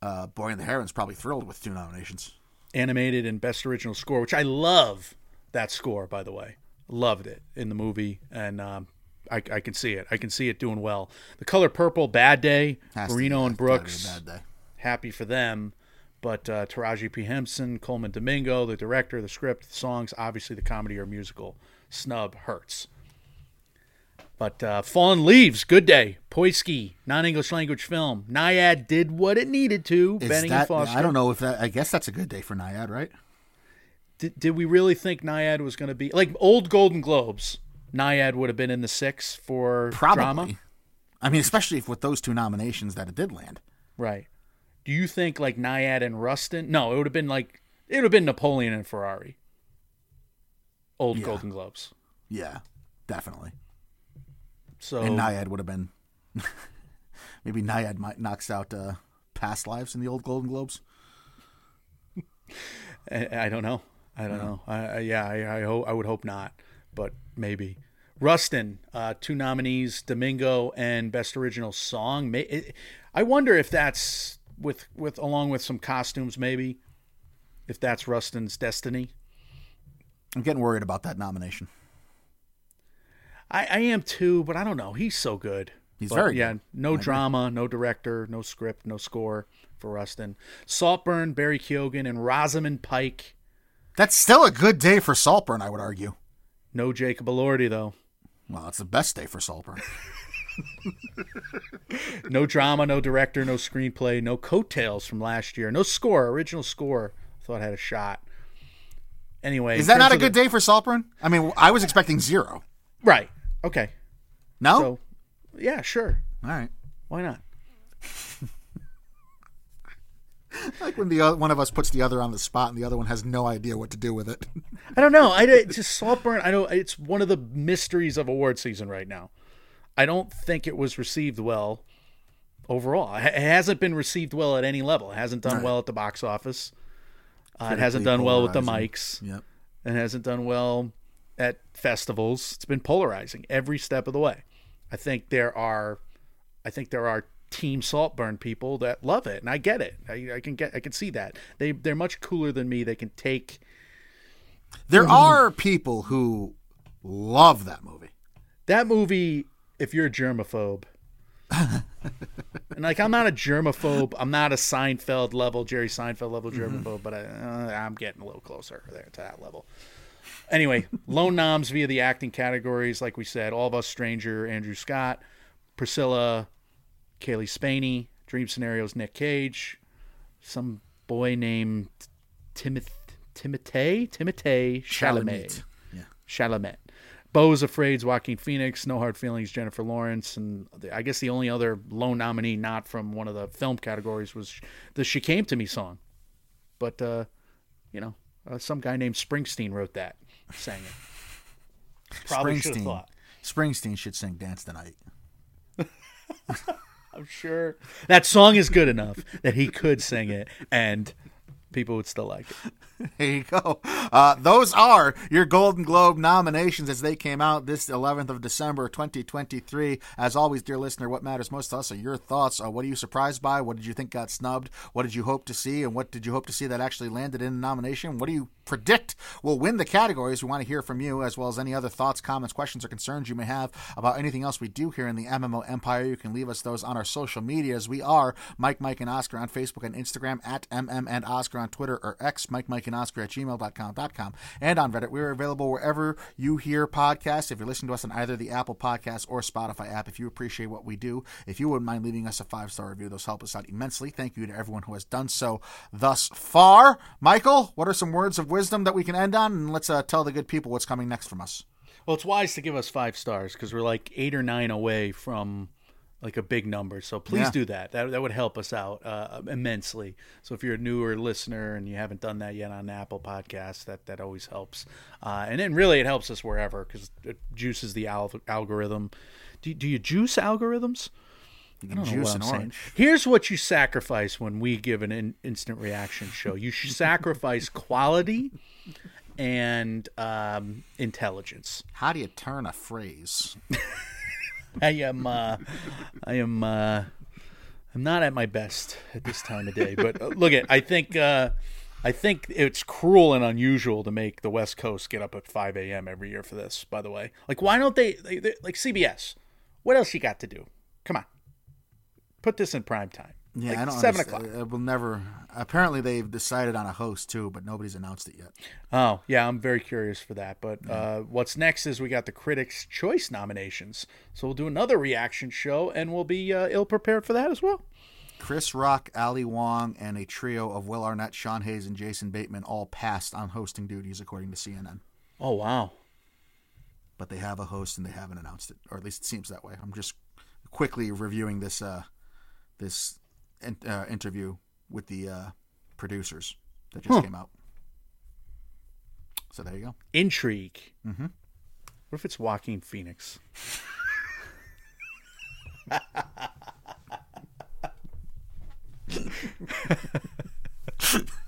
uh, Boy and the Heron's probably thrilled with two nominations. Animated and Best Original Score, which I love that score, by the way. Loved it in the movie, and um, I, I can see it. I can see it doing well. The Color Purple, Bad Day, Has Barrino and gotta be a Brooks. happy for them. But uh, Taraji P. Henson, Colman Domingo, the director, the script, the songs, obviously the comedy or musical snub hurts. But uh, Fallen Leaves, Good Day, Pöysti, non English language film. Nyad did what it needed to. Is Bening that, and Foster. I don't know if that. I guess that's a good day for Nyad, right? Did, did we really think Nyad was going to be like old Golden Globes? Nyad would have been in the six for Probably. drama, I mean, especially if with those two nominations that it did land. right? Do you think like Nyad and Rustin? No, it would have been like it would have been Napoleon and Ferrari. Old Yeah. Golden Globes. Yeah, definitely. So And Nyad would have been. maybe Nyad might knocks out uh, Past Lives in the old Golden Globes. I, I don't know. I don't know. I, I, yeah, I I, hope, I would hope not, but maybe. Rustin, uh, two nominees, Domingo and Best Original Song. I wonder if that's with with along with some costumes, maybe. If that's Rustin's destiny. I'm getting worried about that nomination. I, I am too, but I don't know. He's so good. He's But, very yeah. good. No drama, no director, no script, no score for Rustin. Saltburn, Barry Keoghan, and Rosamund Pike. That's still a good day for Saltburn, I would argue. No Jacob Elordi though. Well, it's the best day for Saltburn. No drama, no director, no screenplay, no coattails from last year, no score, original score. Thought had a shot. Anyway, Is that not a good the- day for Saltburn? I mean, I was expecting zero. Right. Okay. No? So, yeah, sure. All right. Why not? Like when the o- one of us puts the other on the spot and the other one has no idea what to do with it. I don't know. I it's just Saltburn. I know it's one of the mysteries of award season right now. I don't think it was received well overall. It it hasn't been received well at any level. It hasn't done Right. well at the box office. Uh, it hasn't done well with the mics. Yep. It hasn't done well at festivals. It's been polarizing every step of the way. I think there are, I think there are Team Saltburn people that love it, and I get it. I, I can get, I can see that they they're much cooler than me. They can take There are people who love that movie. that movie if you're a germaphobe and like i'm not a germaphobe i'm not a seinfeld level jerry seinfeld level germaphobe but I, uh, i'm getting a little closer there to that level anyway lone noms via the acting categories like we said all of us stranger andrew scott priscilla Cailee Spaeny dream scenarios nick cage some boy named Timoth- Timothée Timothée Chalamet. Yeah. Chalamet. Beau's Afraid's Joaquin Phoenix, No Hard Feelings, Jennifer Lawrence, and the, I guess the only other lone nominee not from one of the film categories was the "She Came to Me" song. But uh, you know, uh, some guy named Springsteen wrote that, sang it. Probably should have Springsteen. thought. Springsteen should sing Dance Tonight. I'm sure that song is good enough that he could sing it, and people would still like it. There you go. Uh, those are your Golden Globe nominations as they came out this 11th of December, 2023. As always, dear listener, what matters most to us are your thoughts. Uh, what are you surprised by? What did you think got snubbed? What did you hope to see? And what did you hope to see that actually landed in a nomination? What do you predict will win the categories? We want to hear from you, as well as any other thoughts, comments, questions, or concerns you may have about anything else we do here in the MMO Empire. You can leave us those on our social medias. We are Mike, Mike, and Oscar on Facebook and Instagram, at MM and Oscar on Twitter or X, Mike, Mike, Oscar at gmail.com, and on Reddit. We're available wherever you hear podcasts. If you're listening to us on either the Apple Podcast or Spotify app, if you appreciate what we do, if you wouldn't mind leaving us a five star review, those help us out immensely. Thank you to everyone who has done so thus far. Michael, what are some words of wisdom that we can end on? And let's uh, tell the good people what's coming next from us. Well, it's wise to give us five stars because we're like eight or nine away from like a big number. So please Yeah. do that. That that would help us out uh, immensely. So if you're a newer listener and you haven't done that yet on Apple Podcasts, that that always helps. Uh, and then really it helps us wherever because it juices the al- algorithm. Do, do you juice algorithms? You can juice an I'm saying. orange. Here's what you sacrifice when we give an in- instant reaction show. You sacrifice quality and um, intelligence. How do you turn a phrase? I am uh, I am uh, I'm not at my best at this time of day. But uh, look at I think uh, I think it's cruel and unusual to make the West Coast get up at 5 a.m. every year for this. By the way, like why don't they, they, they like CBS? What else you got to do? Come on, put this in prime time. Yeah, Like I don't seven understand. o'clock. It will never. Apparently, they've decided on a host too, but nobody's announced it yet. Oh, yeah, I'm very curious for that. But uh, what's next is we got the Critics' Choice nominations. So we'll do another reaction show, and we'll be uh, ill prepared for that as well. Chris Rock, Ali Wong, and a trio of Will Arnett, Sean Hayes, and Jason Bateman all passed on hosting duties, according to CNN. Oh, wow. But they have a host and they haven't announced it, or at least it seems that way. I'm just quickly reviewing this uh, this in, uh, interview with the uh, producers that just came out. So there you go. Intrigue. Mm-hmm. What if it's Joaquin Phoenix?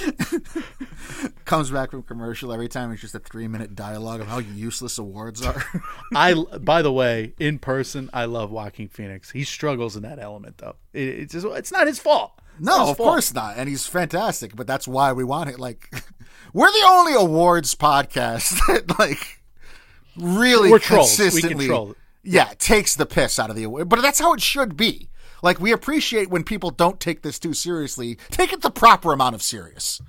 Comes back from commercial every time. It's just a three minute dialogue of how useless awards are. I, by the way, in person, I love Joaquin Phoenix. He struggles in that element, though. It, it's just, it's not his fault. It's No, his of fault. course not. And he's fantastic, but that's why we want it. Like, we're the only awards podcast that, like, really We're trolls. We consistently, control it. yeah, takes the piss out of the award. But that's how it should be. Like, we appreciate when people don't take this too seriously. Take it the proper amount of serious.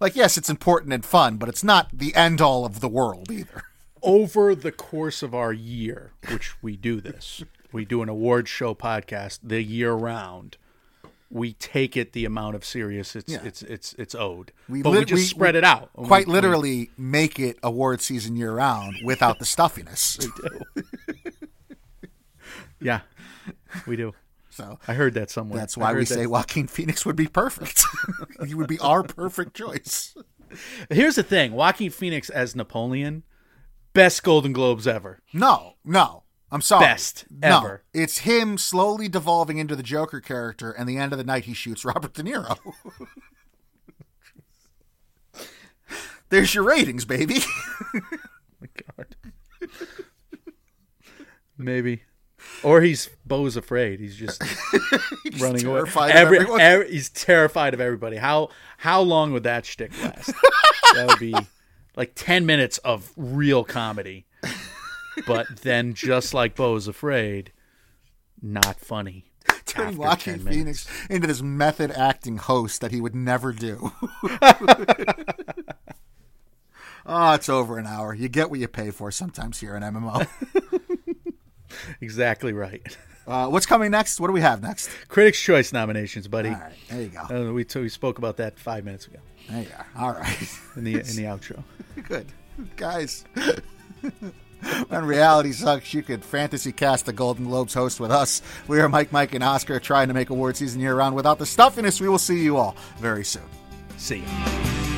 Like, yes, it's important and fun, but it's not the end all of the world either. over the course of our year, which we do this, we do an award show podcast the year round. We take it the amount of serious it's Yeah. it's it's it's owed, We but lit- we just we- spread we it out. Quite We- literally, make it award season year round without the stuffiness. we do. yeah, we do. So I heard that somewhere. That's why we that- say Joaquin Phoenix would be perfect. he would be our perfect choice. Here's the thing: Joaquin Phoenix as Napoleon, best Golden Globes ever. No, no. I'm sorry. Best no, ever. It's him slowly devolving into the Joker character, and the end of the night he shoots Robert De Niro. There's your ratings, baby. My God. Maybe. Or he's Beau's afraid. He's just running away. Every, every- he's terrified of everybody. How how long would that shtick last? that would be like ten minutes of real comedy. But then, just like Beau's afraid, not funny. Turning Joaquin Phoenix into this method acting host that he would never do. oh, it's over an hour. You get what you pay for sometimes here in MMO. Exactly right. Uh, what's coming next? What do we have next? Critics' Choice nominations, buddy. All right, there you go. Uh, we, we spoke about that five minutes ago There you are. All right. in the in the outro. Good. Guys, when reality sucks, you could fantasy cast the Golden Globes host with us. We are Mike, Mike, and Oscar trying to make award season year round without the stuffiness. We will see you all very soon. See ya.